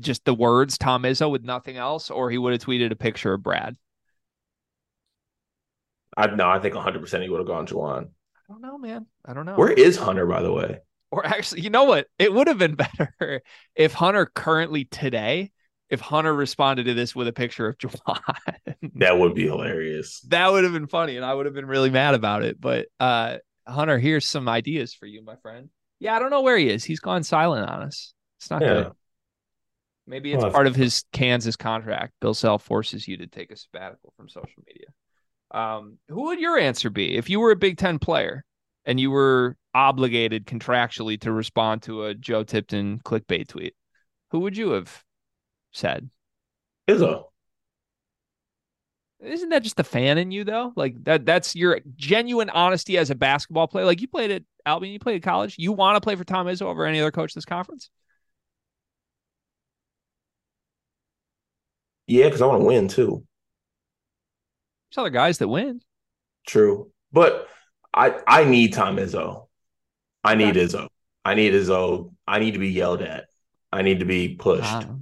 just the words Tom Izzo with nothing else, or he would have tweeted a picture of Brad. I no, I think 100 percent he would have gone Juwan. I don't know, man. I don't know. Where is Hunter, by the way? Or actually, you know what? It would have been better if Hunter currently today if Hunter responded to this with a picture of Juwan. that would be hilarious. That would have been funny, and I would have been really mad about it. But uh, Hunter, here's some ideas for you, my friend. Yeah, I don't know where he is. He's gone silent on us. It's not yeah. good. Maybe it's well, part of his Kansas contract. Bill Self forces you to take a sabbatical from social media. Um, who would your answer be if you were a Big Ten player and you were obligated contractually to respond to a Joe Tipton clickbait tweet? Who would you have said. Izzo. Isn't that just the fan in you though? Like that that's your genuine honesty as a basketball player. Like you played at Albion, you played at college. You want to play for Tom Izzo over any other coach this conference? Yeah, because I want to win too. There's other guys that win. True. But I I need Tom Izzo. I need Izzo. I need Izzo. I need to be yelled at. I need to be pushed. Wow.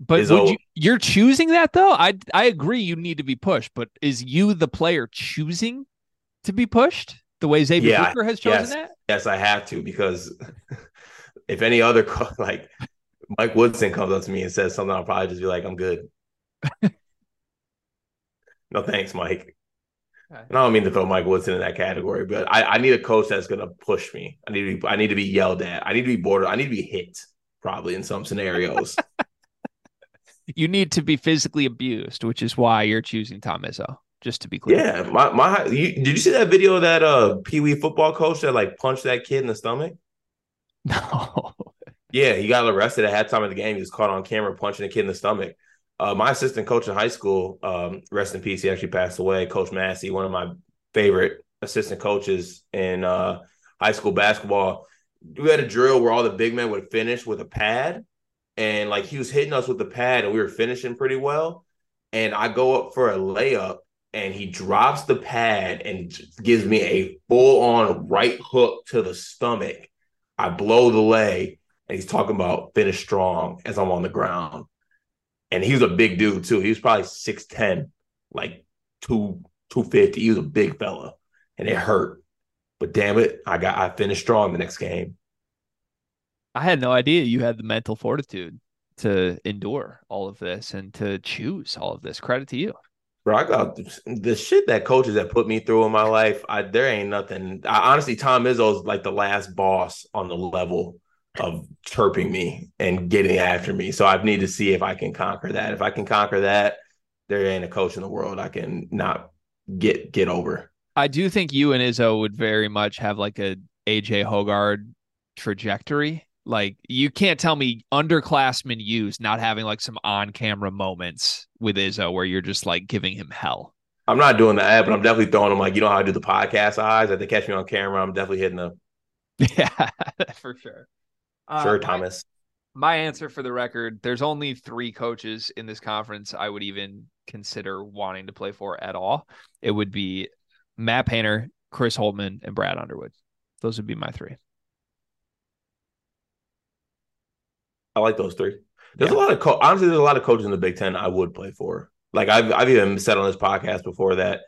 But would you, you're choosing that though? I I agree you need to be pushed, but is you the player choosing to be pushed the way Xavier yeah, has chosen yes, that? Yes, I have to because if any other like Mike Woodson comes up to me and says something, I'll probably just be like, "I'm good." no thanks, Mike. And I don't mean to throw Mike Woodson in that category, but I, I need a coach that's going to push me. I need to be I need to be yelled at. I need to be border. I need to be hit probably in some scenarios you need to be physically abused, which is why you're choosing Tom Izzo. Just to be clear. Yeah, my my. You, did you see that video of that uh Pee Wee football coach that like punched that kid in the stomach? No. Yeah, he got arrested at halftime of the game. He was caught on camera punching a kid in the stomach. Uh, my assistant coach in high school, um, rest in peace, he actually passed away. Coach Massey, one of my favorite assistant coaches in uh, high school basketball. We had a drill where all the big men would finish with a pad, and like he was hitting us with the pad and we were finishing pretty well. And I go up for a layup and he drops the pad and gives me a full on right hook to the stomach. I blow the lay and he's talking about finish strong as I'm on the ground. And he was a big dude too. He was probably 6'10, like two, 250. He was a big fella and it hurt. But damn it, I got I finished strong the next game. I had no idea you had the mental fortitude to endure all of this and to choose all of this. Credit to you. Bro, I got the shit that coaches have put me through in my life. I there ain't nothing. I, honestly, Tom Izzo's like the last boss on the level of chirping me and getting after me. So I need to see if I can conquer that. If I can conquer that, there ain't a coach in the world I can not get get over. I do think you and Izzo would very much have like a AJ Hoggard trajectory like you can't tell me underclassmen use not having like some on-camera moments with Izzo where you're just like giving him hell. I'm not doing that, but I'm definitely throwing him like you know how I do the podcast eyes. If they catch me on camera, I'm definitely hitting them. Yeah, for sure. Sure, uh, Thomas. My, my answer for the record: There's only three coaches in this conference I would even consider wanting to play for at all. It would be Matt Painter, Chris Holtmann, and Brad Underwood. Those would be my three. I like those three. There's yeah. a lot of co- honestly, there's a lot of coaches in the Big Ten I would play for. Like I've I've even said on this podcast before that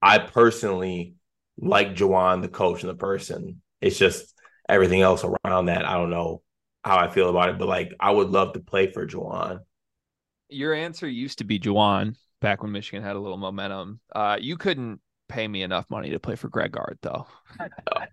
I personally like Juwan, the coach and the person. It's just everything else around that. I don't know how I feel about it, but like I would love to play for Juwan. Your answer used to be Juwan back when Michigan had a little momentum. Uh, you couldn't pay me enough money to play for Greg Gard, though.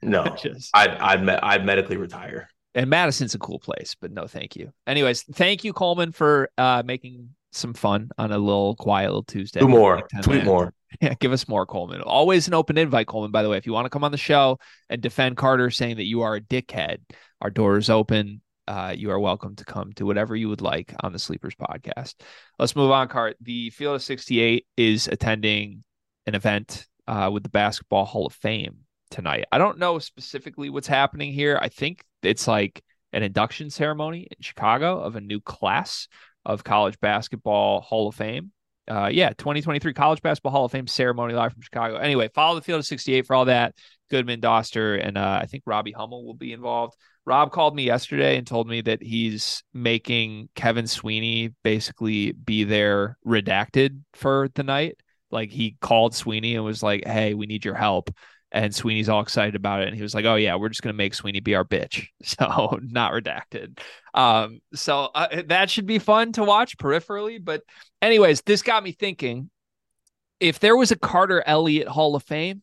no, just... I'd I'd, I'd medically retire. And Madison's a cool place, but no, thank you. Anyways, thank you, Coleman, for uh, making some fun on a little quiet little Tuesday. Two more, tweet more. Yeah, give us more, Coleman. Always an open invite, Coleman. By the way, if you want to come on the show and defend Carter saying that you are a dickhead, our door is open. Uh, you are welcome to come to whatever you would like on the Sleepers podcast. Let's move on, Cart. The Field of 68 is attending an event uh, with the Basketball Hall of Fame tonight. I don't know specifically what's happening here. I think it's like an induction ceremony in Chicago of a new class of college basketball Hall of Fame. Uh, yeah, 2023 College Basketball Hall of Fame ceremony live from Chicago. Anyway, follow the field of 68 for all that. Goodman, Doster, and uh, I think Robbie Hummel will be involved. Rob called me yesterday and told me that he's making Kevin Sweeney basically be there redacted for the night. Like he called Sweeney and was like, "Hey, we need your help." And Sweeney's all excited about it. And he was like, Oh, yeah, we're just to make Sweeney be our bitch. So, not redacted. Um, so uh, that should be fun to watch peripherally. But, anyways, this got me thinking if there was a Carter Elliott Hall of Fame,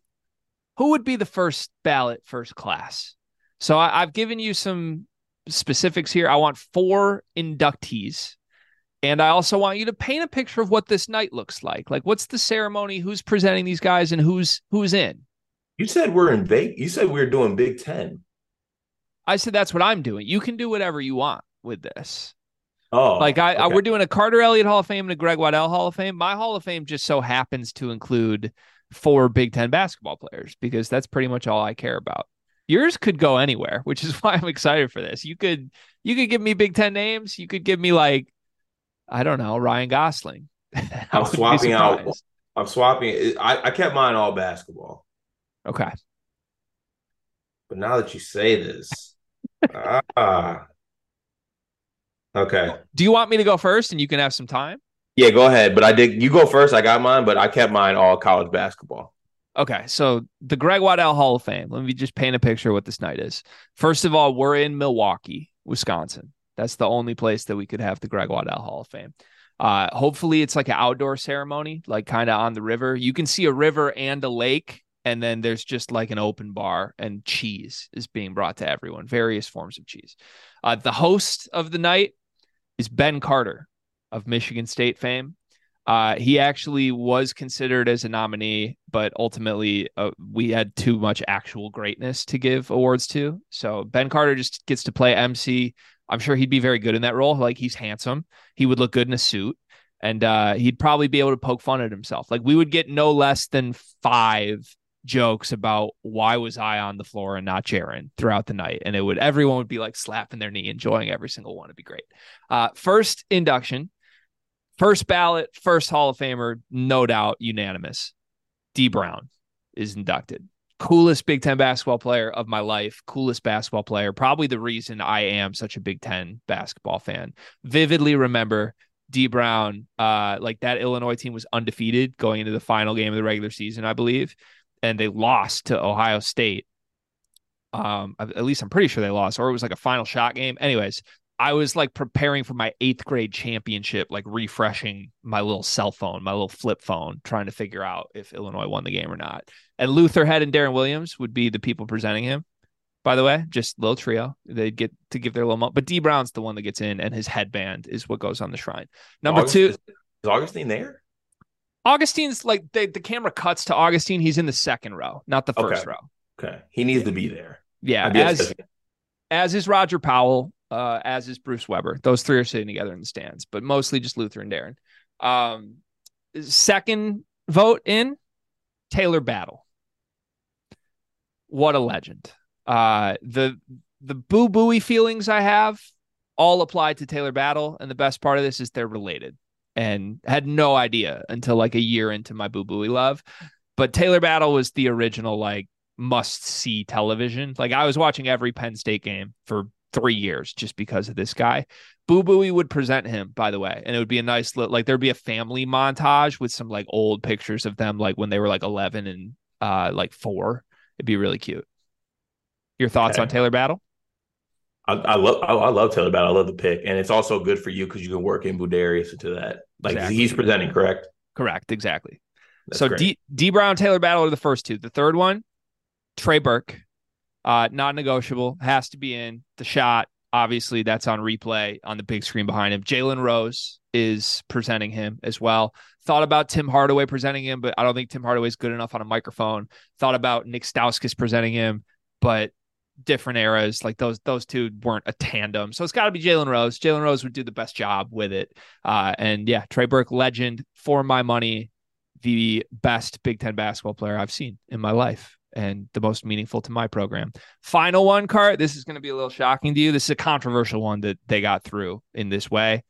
who would be the first ballot, first class? So, I, I've given you some specifics here. I want four inductees. And I also want you to paint a picture of what this night looks like. Like, what's the ceremony? Who's presenting these guys, and who's who's in? You said we're in Vegas. You said we are doing Big Ten. I said that's what I'm doing. You can do whatever you want with this. Oh, like I, okay. I, we're doing a Carter Elliott Hall of Fame and a Greg Waddell Hall of Fame. My Hall of Fame just so happens to include four Big Ten basketball players because that's pretty much all I care about. Yours could go anywhere, which is why I'm excited for this. You could you could give me Big Ten names. You could give me like I don't know Ryan Gosling. I'm swapping out. I'm swapping. I, I kept mine all basketball. Okay. But now that you say this, ah, okay. Do you want me to go first and you can have some time? Yeah, go ahead. But I did. You go first. I got mine, but I kept mine all college basketball. Okay, so the Greg Waddell Hall of Fame. Let me just paint a picture of what this night is. First of all, we're in Milwaukee, Wisconsin. That's the only place that we could have the Greg Waddell Hall of Fame. Uh, hopefully, it's like an outdoor ceremony, like kind of on the river. You can see a river and a lake and then there's just like an open bar and cheese is being brought to everyone various forms of cheese. Uh, the host of the night is ben carter of michigan state fame. Uh, he actually was considered as a nominee but ultimately uh, we had too much actual greatness to give awards to. So ben carter just gets to play mc i'm sure he'd be very good in that role. Like he's handsome. He would look good in a suit. And uh, he'd probably be able to poke fun at himself. Like we would get no less than five jokes about why was I on the floor and not Jaren throughout the night. And it would everyone would be like slapping their knee, enjoying every single one. It'd be great. Uh, first induction, first ballot, first Hall of Famer, no doubt unanimous. Dee Brown is inducted. Coolest Big Ten basketball player of my life, coolest basketball player, probably the reason I am such a Big Ten basketball fan. Vividly remember Dee Brown, uh, like that Illinois team was undefeated going into the final game of the regular season, I believe and they lost to Ohio State. Um, at least I'm pretty sure they lost, or it was like a final shot game. Anyways, I was like preparing for my eighth grade championship, like refreshing my little cell phone, my little flip phone, trying to figure out if Illinois won the game or not. And Luther Head and Deron Williams would be the people presenting him. By the way, just little trio. They get to give their little moment, but Dee Brown's the one that gets in, and his headband is what goes on the shrine. Number August, two, is Augustine there? Augustine's like they, the camera cuts to Augustine. He's in the second row, not the first okay. row. Okay, he needs to be there. Yeah, as as is Roger Powell, uh, as is Bruce Weber. Those three are sitting together in the stands, but mostly just Luther and Deron. Um, second vote in Talor Battle. What a legend! Uh, the the Boo Buie feelings I have all apply to Talor Battle, and the best part of this is they're related and had no idea until like a year into my Boo Buie love. but Talor Battle was the original like must see television. Like I was watching every Penn State game for three years just because of this guy. Boo Buie would present him, by the way, and it would be a nice like there'd be a family montage with some like old pictures of them like when they were like eleven and uh like four. It'd be really cute. Your thoughts okay. on Talor Battle? I, I love I, I, love Talor Battle. I love the pick, and it's also good for you because you can work in Budarius into that. Like exactly. he's presenting, correct? Correct, exactly. That's so great. D Dee Brown, Talor Battle are the first two. The third one, Trey Burke, uh, not negotiable, has to be in the shot. Obviously, that's on replay on the big screen behind him. Jalen Rose is presenting him as well. Thought about Tim Hardaway presenting him, but I don't think Tim Hardaway is good enough on a microphone. Thought about Nick Stauskas presenting him, but different eras. Like those those two weren't a tandem. So it's got to be Jalen Rose. Jalen Rose would do the best job with it. Uh, and yeah, Trey Burke, legend for my money, the best Big Ten basketball player I've seen in my life. And the most meaningful to my program. Final one, Cart. This is going to be a little shocking to you. This is a controversial one that they got through in this way.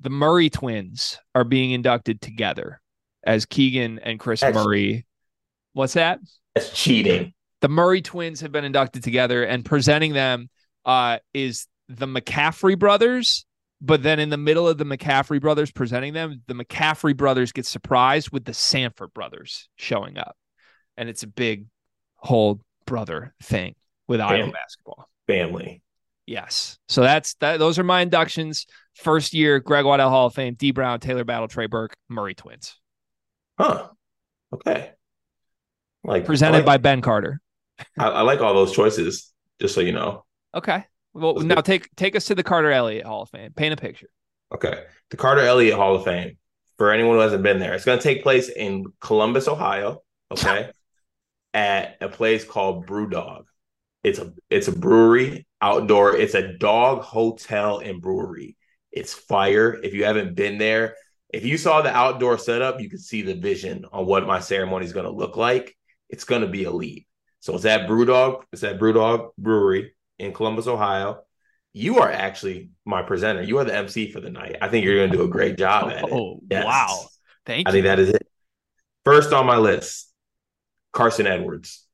The Murray twins are being inducted together as Keegan and Kris That's, Murray. What's that? That's cheating the Murray twins have been inducted together, and presenting them uh, is the McCaffrey brothers. But then in the middle of the McCaffrey brothers presenting them, the McCaffrey brothers get surprised with the Sandfort brothers showing up. And it's a big whole brother thing with Family. Iowa basketball. Family. Yes. So that's that. Those are my inductions. First year, Greg Waddell Hall of Fame, Dee Brown, Talor Battle, Trey Burke, Murray twins. Huh. Okay. Like presented like, by Ben Carter. I, I, like all those choices, just so you know. Okay. Well, Let's now take take us to the Carter Elliott Hall of Fame. Paint a picture. Okay. The Carter Elliott Hall of Fame. For anyone who hasn't been there, it's going to take place in Columbus, Ohio. Okay. at a place called Brewdog. It's a it's a brewery outdoor. It's a dog hotel and brewery. It's fire. If you haven't been there, if you saw the outdoor setup, you can see the vision on what my ceremony is going to look like. It's going to be elite. So it's at Brewdog. It's at Brewdog Brewery in Columbus, Ohio. You are actually my presenter. You are the MC for the night. I think you're going to do a great job at oh, it. Yes. wow. Thank you. I you. think that is it. First on my list, Carson Edwards,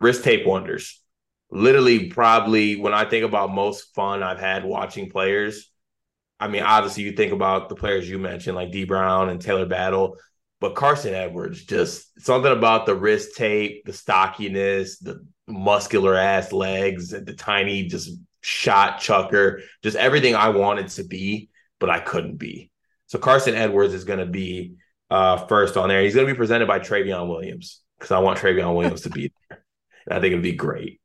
wrist tape wonders. Literally, probably when I think about most fun I've had watching players, I mean, obviously, you think about the players you mentioned, like Dee Brown and Talor Battle. But Carson Edwards, just something about the wrist tape, the stockiness, the muscular ass legs, the tiny just shot chucker, just everything I wanted to be, but I couldn't be. So Carson Edwards is going to be uh, first on there. He's going to be presented by Trevion Williams because I want Trevion Williams to be there. And I think it'd be great.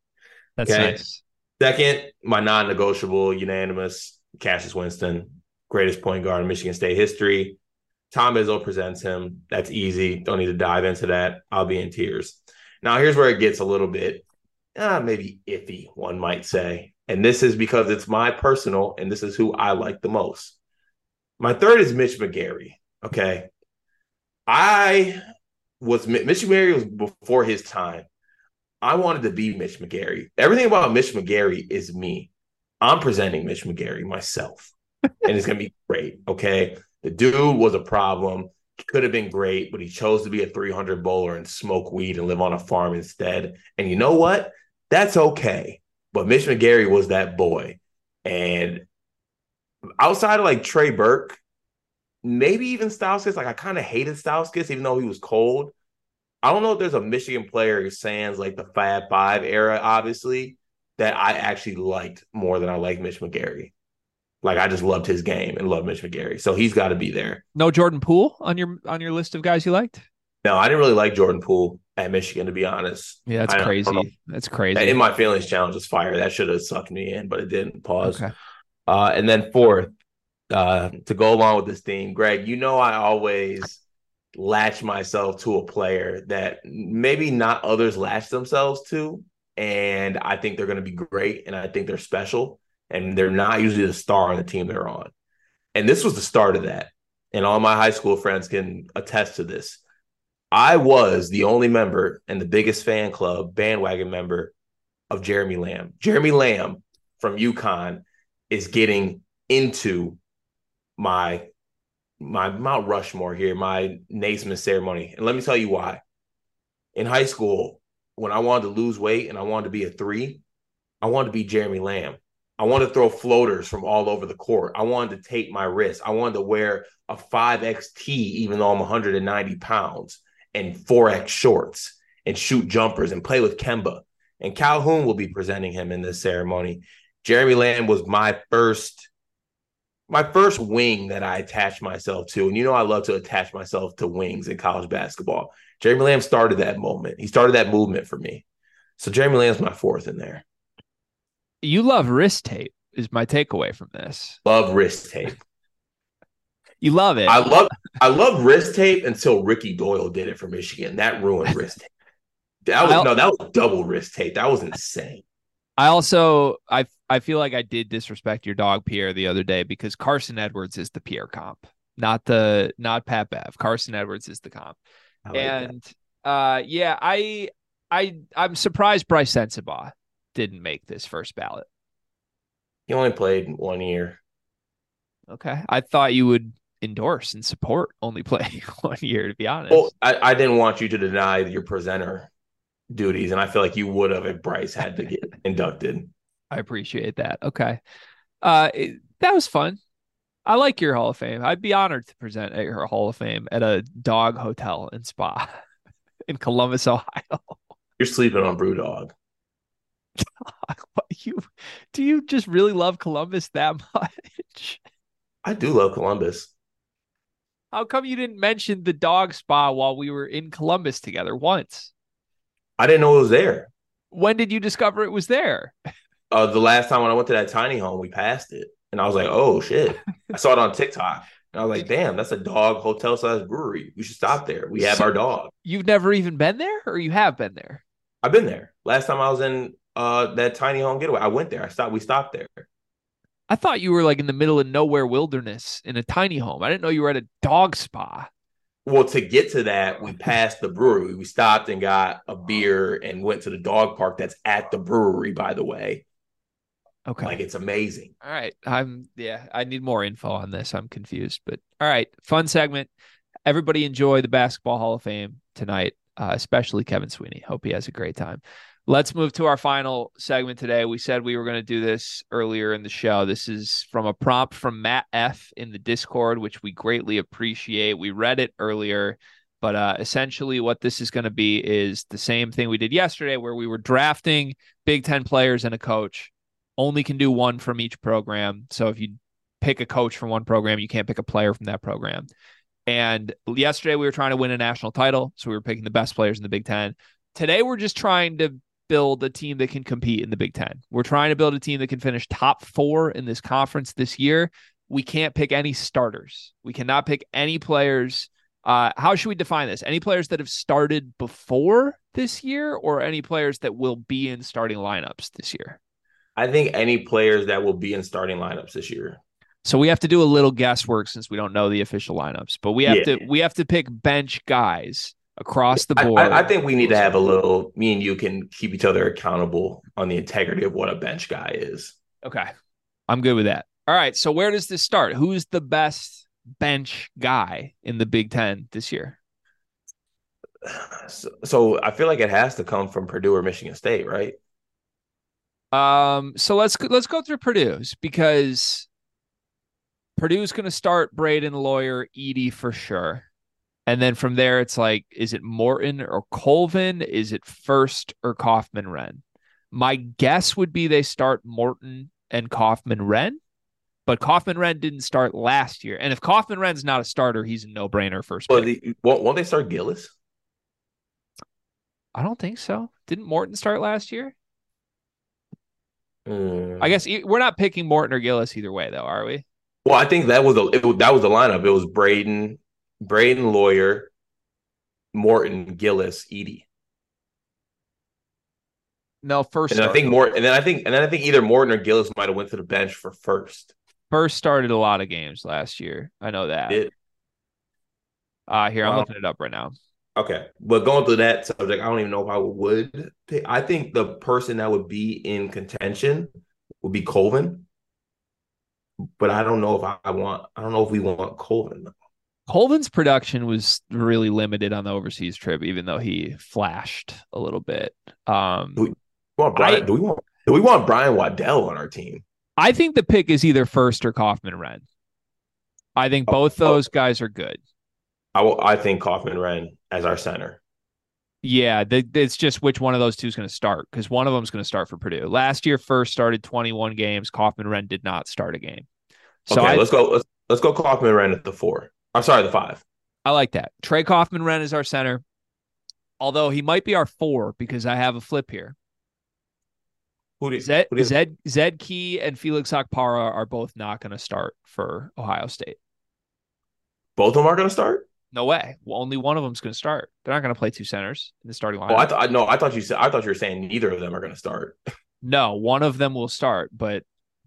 That's okay? nice. Second, my non-negotiable, unanimous, Cassius Winston, greatest point guard in Michigan State history. Tom Izzo presents him. That's easy. Don't need to dive into that. I'll be in tears. Now, here's where it gets a little bit uh, maybe iffy, one might say. And this is because it's my personal, and this is who I like the most. My third is Mitch McGary. Okay. I was Mitch McGary was before his time. I wanted to be Mitch McGary. Everything about Mitch McGary is me. I'm presenting Mitch McGary myself, and it's gonna be great. Okay. The dude was a problem. Could have been great, but he chose to be a 300 bowler and smoke weed and live on a farm instead. And you know what? That's okay. But Mitch McGary was that boy. And outside of like Trey Burke, maybe even Stauskas, like I kind of hated Stauskas, even though he was cold. I don't know if there's a Michigan player who sans like the Fab Five era, obviously, that I actually liked more than I like Mitch McGary. Like I just loved his game and loved Mitch McGary. So he's got to be there. No Jordan Poole on your on your list of guys you liked? No, I didn't really like Jordan Poole at Michigan, to be honest. Yeah, that's I, crazy. that's crazy. In my feelings challenge was fire. That should have sucked me in, but it didn't. Pause. Okay. Uh, and then fourth, uh, to go along with this theme, Greg, you know I always latch myself to a player that maybe not others latch themselves to. And I think they're going to be great and I think they're special and they're not usually the star on the team they're on. And this was the start of that. And all my high school friends can attest to this. I was the only member and the biggest fan club bandwagon member of Jeremy Lamb. Jeremy Lamb from UConn is getting into my my Mount Rushmore here, my Naismith ceremony. And let me tell you why. in high school, when I wanted to lose weight and I wanted to be a three, I wanted to be Jeremy Lamb. I wanted to throw floaters from all over the court. I wanted to take my wrist. I wanted to wear a 5XT, even though I'm 190 pounds, and 4X shorts and shoot jumpers and play with Kemba. And Calhoun will be presenting him in this ceremony. Jeremy Lamb was my first my first wing that I attached myself to. And you know I love to attach myself to wings in college basketball. Jeremy Lamb started that moment. He started that movement for me. So Jeremy Lamb's my fourth in there. You love wrist tape, is my takeaway from this. Love wrist tape. you love it. I love I love wrist tape until Ricky Doyle did it for Michigan. That ruined wrist tape. That was I'll, no, that was double wrist tape. That was insane. I also I I feel like I did disrespect your dog Pierre the other day because Carson Edwards is the Pierre comp, not the not Pat Bev. Carson Edwards is the comp. Like and that. uh yeah, I I I'm surprised Brice Sensabaugh didn't make this first ballot. He only played one year. Okay. I thought you would endorse and support only playing one year, to be honest. Well, I, I didn't want you to deny your presenter duties, and I feel like you would have if Brice had to get inducted. I appreciate that. Okay. Uh it, that was fun. I like your Hall of Fame. I'd be honored to present at your Hall of Fame at a dog hotel and spa in Columbus, Ohio. You're sleeping on Brewdog. you do you just really love Columbus that much? I do love Columbus. How come you didn't mention the dog spa while we were in Columbus together once? I didn't know it was there. When did you discover it was there? Uh, the last time when I went to that tiny home, we passed it, and I was like, "Oh shit!" I saw it on TikTok, and I was like, "Damn, that's a dog hotel size brewery. We should stop there. We have so our dog." You've never even been there, or you have been there? I've been there. Last time I was in uh that tiny home getaway, I went there. I stopped. We stopped there. I thought you were like in the middle of nowhere wilderness in a tiny home. I didn't know you were at a dog spa. Well, to get to that, we passed the brewery. We stopped and got a beer and went to the dog park that's at the brewery, by the way. Okay. Like it's amazing. All right. I'm yeah, I need more info on this. I'm confused. But all right, fun segment. Everybody enjoy the basketball Hall of Fame tonight, uh, especially Kevin Sweeney. Hope he has a great time. Let's move to our final segment today. We said we were going to do this earlier in the show. This is from a prompt from Matt F in the Discord, which we greatly appreciate. We read it earlier, but uh, essentially, what this is going to be is the same thing we did yesterday, where we were drafting Big Ten players and a coach. Only can do one from each program. So if you pick a coach from one program, you can't pick a player from that program. And yesterday we were trying to win a national title, so we were picking the best players in the Big Ten. Today we're just trying to build a team that can compete in the Big Ten. We're trying to build a team that can finish top four in this conference this year. We can't pick any starters. We cannot pick any players. Uh, how should we define this? Any players that have started before this year, or any players that will be in starting lineups this year? I think any players that will be in starting lineups this year. So we have to do a little guesswork since we don't know the official lineups, but we have yeah. to we have to pick bench guys across the board. I, I, think we need to have a little. Me and you can keep each other accountable on the integrity of what a bench guy is. Okay, I'm good with that. All right, so where does this start? Who's the best bench guy in the Big Ten this year? So, so I feel like it has to come from Purdue or Michigan State, right? Um. So let's let's go through Purdue's because Purdue's going to start Braden Loyer Edey for sure. And then from there, it's like, is it Morton or Colvin? Is it Furst or Kaufman-Renn? My guess would be they start Morton and Kaufman-Renn, but Kaufman-Renn didn't start last year. And if Kaufman-Renn's not a starter, he's a no brainer first. Well, the, won't, won't they start Gillis? I don't think so. Didn't Morton start last year? Mm. I guess we're not picking Morton or Gillis either way, though, are we? Well, I think that was a it, that was the lineup. It was Braden, Braden Loyer, Morton, Gillis, Edey. No, Furst. And I think more, and then I think, and then I think either Morton or Gillis might have went to the bench for Furst. Furst started a lot of games last year. I know that. It, uh here I'm um, looking it up right now. Okay, but going through that subject, I don't even know if I would pick. I think the person that would be in contention would be Colvin, but I don't know if I, I want. I don't know if we want Colvin. Colvin's production was really limited on the overseas trip, even though he flashed a little bit. Um, do, we want Brian, I, do we want do we want Brian Waddell on our team? I think the pick is either Furst or Kaufman-Renn. I think oh, both oh, those oh. guys are good. I, will, I think Kaufman Wren as our center. Yeah, the, it's just which one of those two is going to start because one of them is going to start for Purdue. Last year, Furst started 21 games. Kaufman-Renn did not start a game. So okay, I, let's go. Let's, let's go Kaufman-Renn at the four. I'm sorry, the five. I like that. Trey Kaufman-Renn is our center, although he might be our four because I have a flip here. Who do you, Zed, who do you... Zed, Zed Key and Felix Okpara are both not going to start for Ohio State. Both of them are going to start. No way. Well, only one of them's going to start. They're not going to play two centers in the starting line. Oh, I thought no. I thought you said. I thought you were saying neither of them are going to start. no, one of them will start, but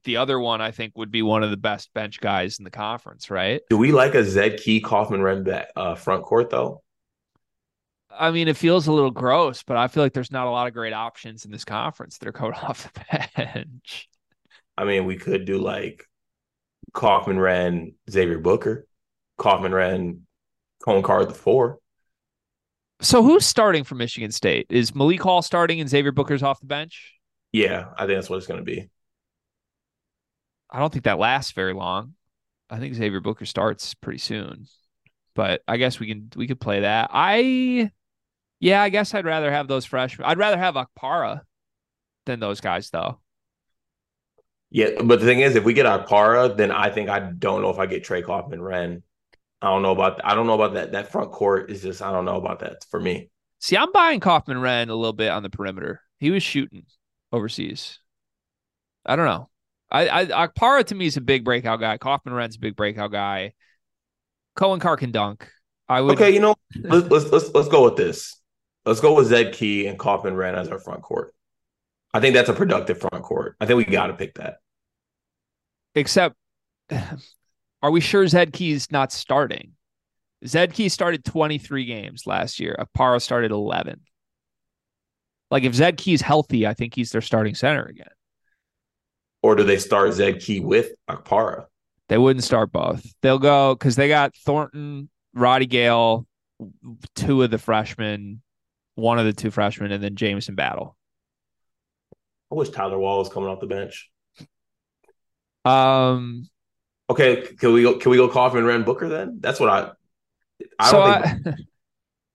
the other one I think would be one of the best bench guys in the conference. Right? Do we like a Zed Key Kaufman-Renn uh, front court though? I mean, it feels a little gross, but I feel like there's not a lot of great options in this conference that are coming off the bench. I mean, we could do like Kaufman-Renn, Xavier Booker, Kaufman-Renn, Coen Carr the four. So who's starting for Michigan State? Is Malik Hall starting and Xavier Booker's off the bench? Yeah, I think that's what it's going to be. I don't think that lasts very long. I think Xavier Booker starts pretty soon. But I guess we can we could play that. I yeah, I guess I'd rather have those freshmen. I'd rather have Okpara than those guys though. Yeah, but the thing is, if we get Okpara, then I think I don't know if I get Trey Kaufman-Renn. I don't know about I don't know about that. That front court is just I don't know about that for me. See, I'm buying Kaufman-Renn a little bit on the perimeter. He was shooting overseas. I don't know. I, I Okpara to me is a big breakout guy. Kaufman-Renn's a big breakout guy. Coen Carr can dunk. I would. Okay, you know, let's let's let's, let's go with this. Let's go with Zed Key and Kaufman-Renn as our front court. I think that's a productive front court. I think we got to pick that. Except are we sure Zed Key's not starting? Zed Key started 23 games last year. Okpara started 11. Like if Zed Key's healthy, I think he's their starting center again. Or do they start Zed Key with Okpara? They wouldn't start both. They'll go because they got Thornton, Roddy Gayle, two of the freshmen, one of the two freshmen, and then Jamison Battle. I wish Tyler Wall was coming off the bench. Um, Okay, can we go? Can we go Kaufman, Renn, Booker? Then that's what I. I so think. I,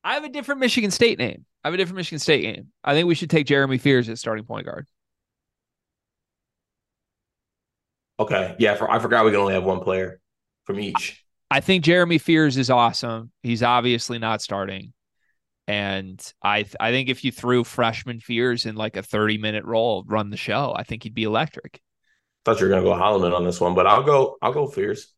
I have a different Michigan State name. I have a different Michigan State name. I think we should take Jeremy Fears as starting point guard. Okay, yeah, for, I forgot we can only have one player from each. I think Jeremy Fears is awesome. He's obviously not starting. And I I think if you threw freshman Fears in like a 30 minute role, run the show, I think he'd be electric. Thought you were gonna go Holloman on this one, but I'll go. I'll go Fears.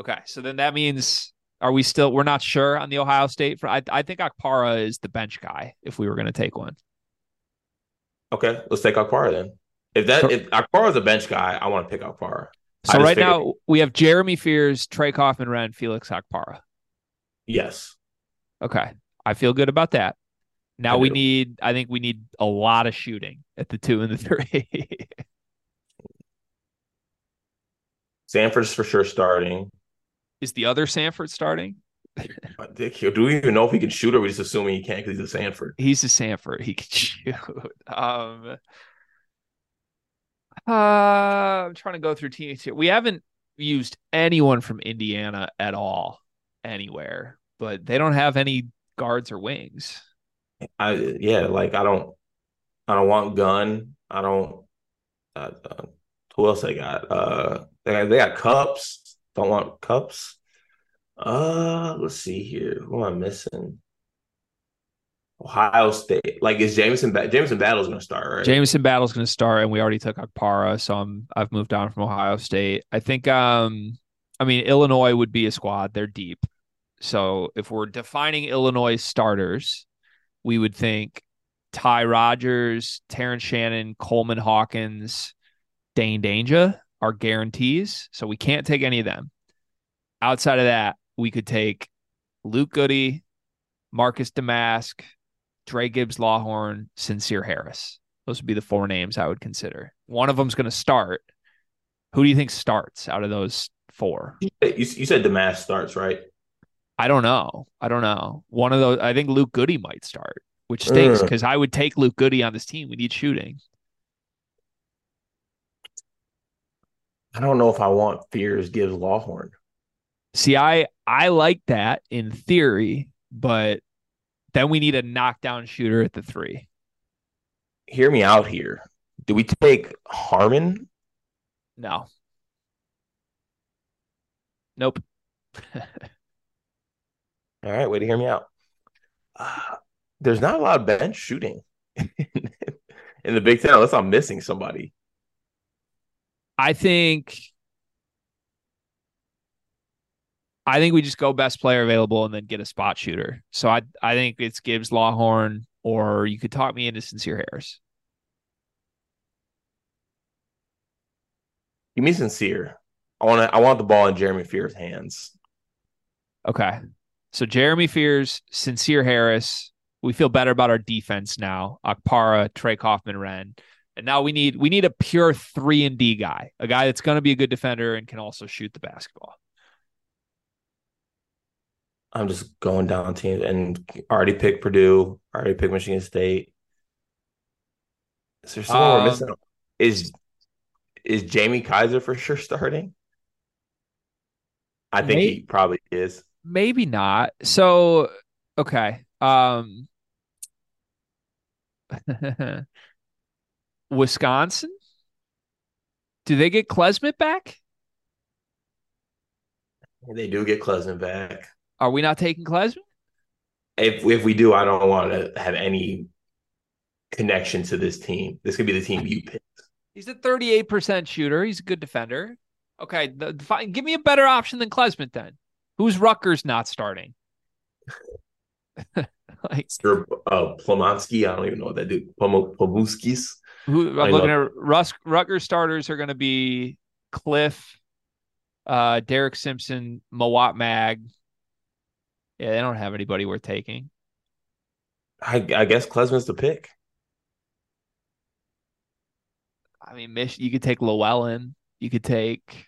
Okay, so then that means are we still? We're not sure on the Ohio State. For I, I think Okpara is the bench guy. If we were gonna take one. Okay, let's take Okpara then. If that if Okpara is a bench guy, I want to pick Okpara. So right figured... now we have Jeremy Fears, Trey Kaufman, Renn, Felix Okpara. Yes. Okay, I feel good about that. Now we need. I think we need a lot of shooting at the two and the three. Sandfort's for sure starting. Is the other Sandfort starting? Do we even know if he can shoot, or we just assuming he can't because he's a Sandfort? He's a Sandfort. He can shoot. Um, uh, I'm trying to go through teams here. We haven't used anyone from Indiana at all anywhere, but they don't have any guards or wings. I yeah, like I don't, I don't want Gunn. I don't. Uh, uh, who else I got? Uh, they got, they got cups. Don't want cups. Uh, let's see here. Who am I missing? Ohio State. Like is Jamison ba- Jamison Battle's going to start, right? Jamison Battle's going to start, and we already took Okpara, so I'm I've moved on from Ohio State. I think um, I mean Illinois would be a squad. They're deep, so if we're defining Illinois starters, we would think Ty Rodgers, Terrence Shannon, Coleman Hawkins, Dain Dainja are guarantees. So we can't take any of them. Outside of that, we could take Luke Goode, Marcus Domask, Dra Gibbs-Lawhorn, Sincere Harris. Those would be the four names I would consider. One of them's going to start. Who do you think starts out of those four? You, you said Domask starts, right? I don't know. I don't know. One of those. I think Luke Goode might start, which stinks because I would take Luke Goode on this team. We need shooting. I don't know if I want Fears gives Lawhorn. See, I I like that in theory, but then we need a knockdown shooter at the three. Hear me out here. Do we take Harmon? No. Nope. All right, way to hear me out. Uh, there's not a lot of bench shooting in the Big Ten unless I'm missing somebody. I think I think we just go best player available and then get a spot shooter. So I I think it's Gibbs Lawhorn or you could talk me into Sincere Harris. Give me Sincere. I want to, I want the ball in Jeremy Fears' hands. Okay. So Jeremy Fears, Sincere Harris. We feel better about our defense now. Okpara, Trey Kaufman, Renn. And now we need we need a pure three and D guy, a guy that's going to be a good defender and can also shoot the basketball. I'm just going down teams and already picked Purdue, already picked Michigan State. Is there someone um, we're missing? Is is Jamie Kaiser for sure starting? I think maybe, he probably is. Maybe not. So okay. Um Wisconsin? Do they get Klesmit back? They do get Klesmit back. Are we not taking Klesmit? If if we do, I don't want to have any connection to this team. This could be the team you pick. He's a 38% shooter. He's a good defender. Okay, the, the, fine. give me a better option than Klesmit then. Who's Rutgers not starting? like Sir uh, Plomonsky. I don't even know what that do. Plomuskis. Who I'm looking at Rus- Rutgers starters are going to be Cliff, uh, Derek Simpson, Mawot Mag. Yeah, they don't have anybody worth taking. I, I guess Klesmit's the pick. I mean, Mich- you could take Llewellyn. You could take.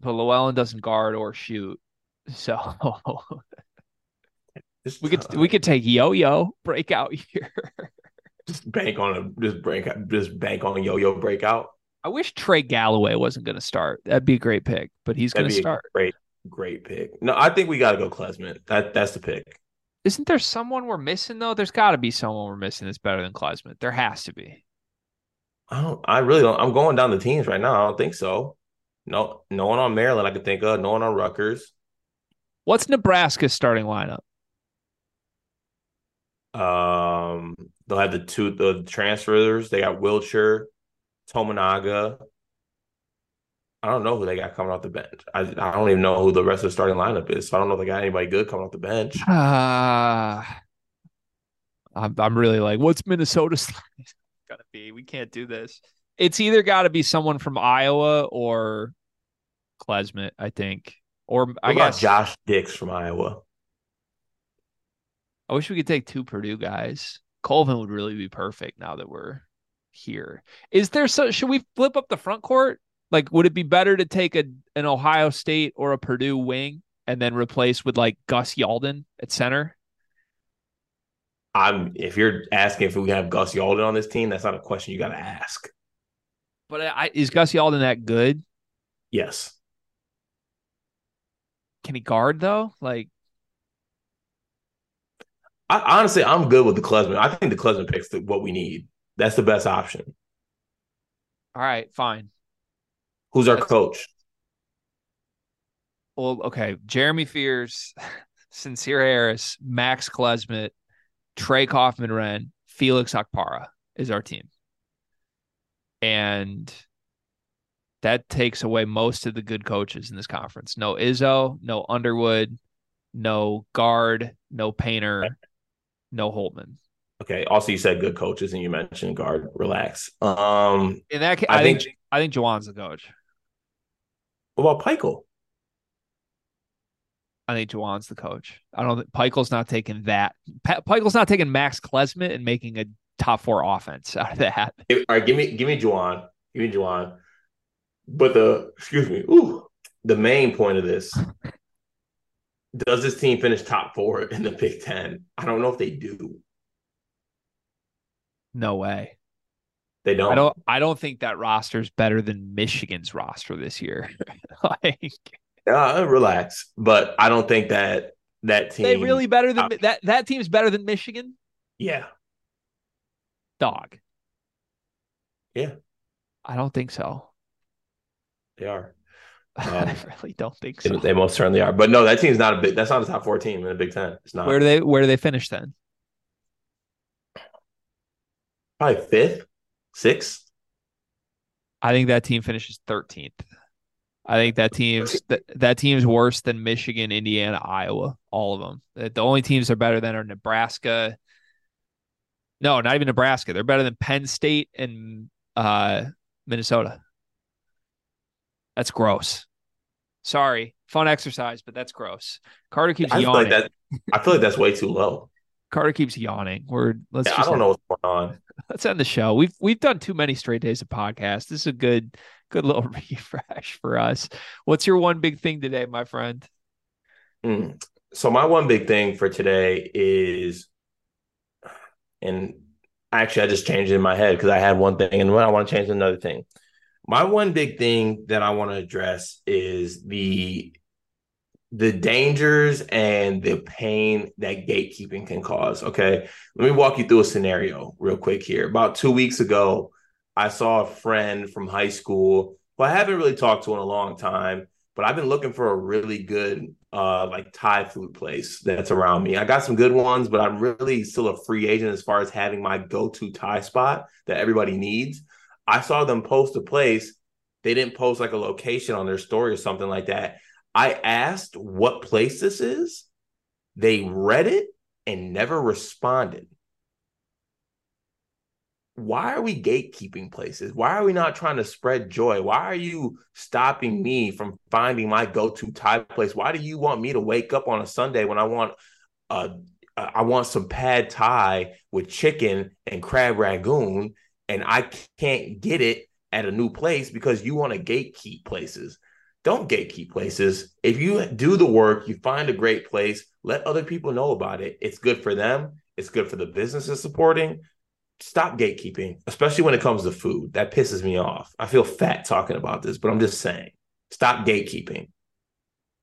But Llewellyn doesn't guard or shoot. So we could we could take yo yo breakout here. just bank on a just break just bank on yo yo breakout. I wish Trey Galloway wasn't going to start. That'd be a great pick, but he's going to start. great, great pick. No, I think we got to go Klesmit. That that's the pick. Isn't there someone we're missing though? There's got to be someone we're missing that's better than Klesmit. There has to be. I don't. I really don't. I'm going down the teams right now. I don't think so. No, no one on Maryland I can think of. No one on Rutgers. What's Nebraska's starting lineup? Um, they'll have the two the transfers. They got Wilcher, Tominaga. I don't know who they got coming off the bench. I, I don't even know who the rest of the starting lineup is. So I don't know if they got anybody good coming off the bench. Uh, I'm I'm really like, what's Minnesota's gonna be? We can't do this. It's either got to be someone from Iowa or Klesmit, I think, or what I guess Josh Dix from Iowa. I wish we could take two Purdue guys. Colvin would really be perfect now that we're here. Is there so should we flip up the front court? Like, would it be better to take a an Ohio State or a Purdue wing and then replace with like Gus Yalden at center? I'm if you're asking if we have Gus Yalden on this team, that's not a question you got to ask. But I, is Gus Yalden that good? Yes. Can he guard though? Like I, honestly, I'm good with the Klesmit. I think the Klesmit picks the, what we need. That's the best option. All right, fine. Who's our coach? Well, okay. Jeremy Fears, Sincere Harris, Max Klesmit, Trey Kaufman Renn, Felix Okpara is our team. And that takes away most of the good coaches in this conference. No Izzo, no Underwood, no Gard, no Painter, no Holtmann. Okay. Also, you said good coaches, and you mentioned Gard. Relax. Um, in that case, I, I think, think I think Juwan's the coach. What about Pikiell? I think Juwan's the coach. I don't think Pikiell's not taking that. Pikiell's not taking Max Klesmit and making a top four offense out of that. All right, give me give me Juwan. Give me Juwan. But the excuse me, ooh, the main point of this does this team finish top four in the Big Ten? I don't know if they do. No way. They don't. I don't. I don't think that roster is better than Michigan's roster this year. like, uh, relax. But I don't think that that team. They really better than uh, that. That team's better than Michigan. Yeah. Dog. Yeah. I don't think so. They are. Um, I really don't think so. They most certainly are. But no, that team's not a big. That's not a top four team in the Big Ten. It's not. Where do they Where do they finish then? Probably fifth, sixth. I think that team finishes thirteenth. I think that team's that, that team's worse than Michigan, Indiana, Iowa, all of them. The only teams are better than are Nebraska. No, not even Nebraska. They're better than Penn State and uh, Minnesota. That's gross. Sorry, fun exercise, but that's gross. Carter keeps I yawning. Feel like that, I feel like that's way too low. Carter keeps yawning. We're let's. Yeah, I don't know what's going on. Let's end the show. We've we've done too many straight days of podcast. This is a good good little refresh for us. What's your one big thing today, my friend? Mm. So my one big thing for today is, and actually I just changed it in my head because I had one thing and I want to change another thing. My one big thing that I want to address is the the dangers and the pain that gatekeeping can cause. Okay. Let me walk you through a scenario real quick here. About two weeks ago, I saw a friend from high school who I haven't really talked to in a long time, but I've been looking for a really good uh like Thai food place that's around me. I got some good ones, but I'm really still a free agent as far as having my go-to Thai spot that everybody needs. I saw them post a place. They didn't post like a location on their story or something like that. I asked what place this is. They read it and never responded. Why are we gatekeeping places? Why are we not trying to spread joy? Why are you stopping me from finding my go-to Thai place? Why do you want me to wake up on a Sunday when I want uh I want some pad Thai with chicken and crab rangoon and I can't get it at a new place because you want to gatekeep places. Don't gatekeep places. If you do the work, you find a great place, let other people know about it. It's good for them. It's good for the businesses supporting. Stop gatekeeping, especially when it comes to food. That pisses me off. I feel fat talking about this, but I'm just saying, stop gatekeeping.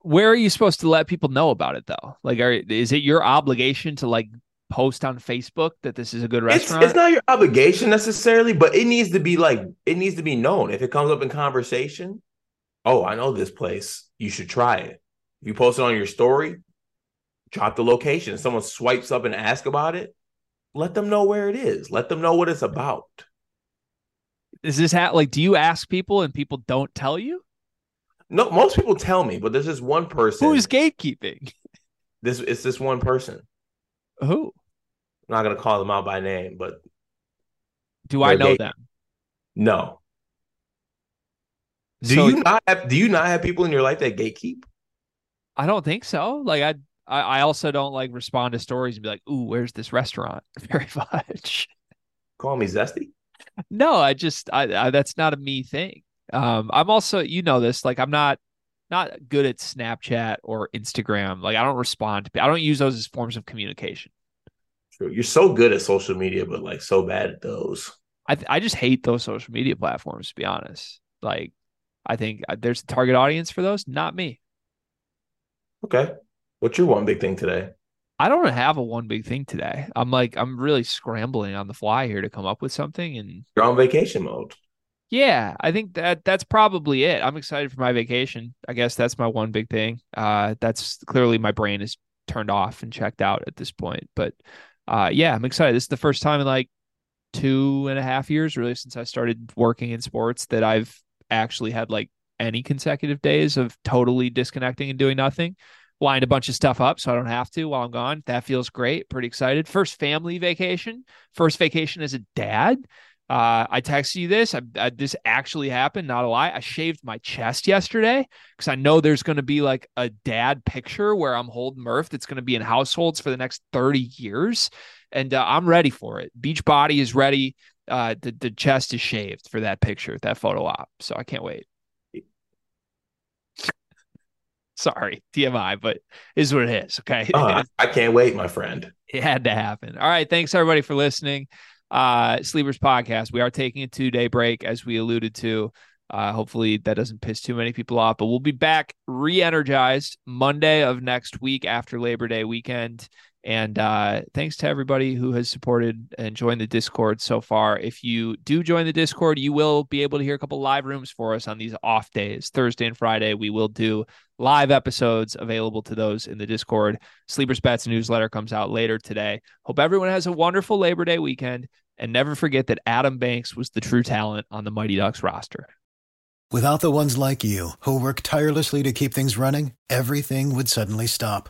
Where are you supposed to let people know about it though? Like, are, is it your obligation to like post on Facebook that this is a good restaurant? It's, it's, not your obligation necessarily, but it needs to be like it needs to be known. If it comes up in conversation, oh, I know this place. You should try it. If you post it on your story, drop the location. If someone swipes up and ask about it, let them know where it is. Let them know what it's about. Is this ha- like do you ask people and people don't tell you? No, most people tell me, but there's this one person who is gatekeeping. This it's this one person. Who? I'm not gonna call them out by name, but do I know gate- them? No. Do so, you not have do you not have people in your life that gatekeep? I don't think so. Like I I, also don't like respond to stories and be like, "Ooh, where's this restaurant?" Very much. Call me zesty. No, I just I, I that's not a me thing. Um, I'm also you know this like I'm not not good at Snapchat or Instagram. Like I don't respond to I don't use those as forms of communication. True. You're so good at social media, but like so bad at those. I I just hate those social media platforms. To be honest, like I think uh, there's a target audience for those, not me. Okay. What's your one big thing today? I don't have a one big thing today. I'm like, I'm really scrambling on the fly here to come up with something. And you're on vacation mode. Yeah, I think that that's probably it. I'm excited for my vacation. I guess that's my one big thing. Uh, that's clearly my brain is turned off and checked out at this point. But uh, yeah, I'm excited. This is the first time in like two and a half years, really, since I started working in sports that I've actually had like any consecutive days of totally disconnecting and doing nothing. Lined a bunch of stuff up so I don't have to while I'm gone. That feels great. Pretty excited. First family vacation, first vacation as a dad. Uh, I texted you this. I, I, this actually happened, not a lie. I shaved my chest yesterday because I know there's going to be like a dad picture where I'm holding Murph that's going to be in households for the next 30 years. And uh, I'm ready for it. Beach body is ready uh, the the chest is shaved for that picture, that photo op. So I can't wait. Sorry, TMI, but is what it is. Okay. Oh, I can't wait, my friend. It had to happen. All right. Thanks everybody for listening. Uh, Sleepers podcast. We are taking a two day break, as we alluded to. Uh, hopefully that doesn't piss too many people off, but we'll be back re-energized Monday of next week after Labor Day weekend. And uh, thanks to everybody who has supported and joined the Discord so far. If you do join the Discord, you will be able to hear a couple live rooms for us on these off days, Thursday and Friday. We will do live episodes available to those in the Discord. Sleepers Bets newsletter comes out later today. Hope everyone has a wonderful Labor Day weekend. And never forget that Adam Banks was the true talent on the Mighty Ducks roster. Without the ones like you, who work tirelessly to keep things running, everything would suddenly stop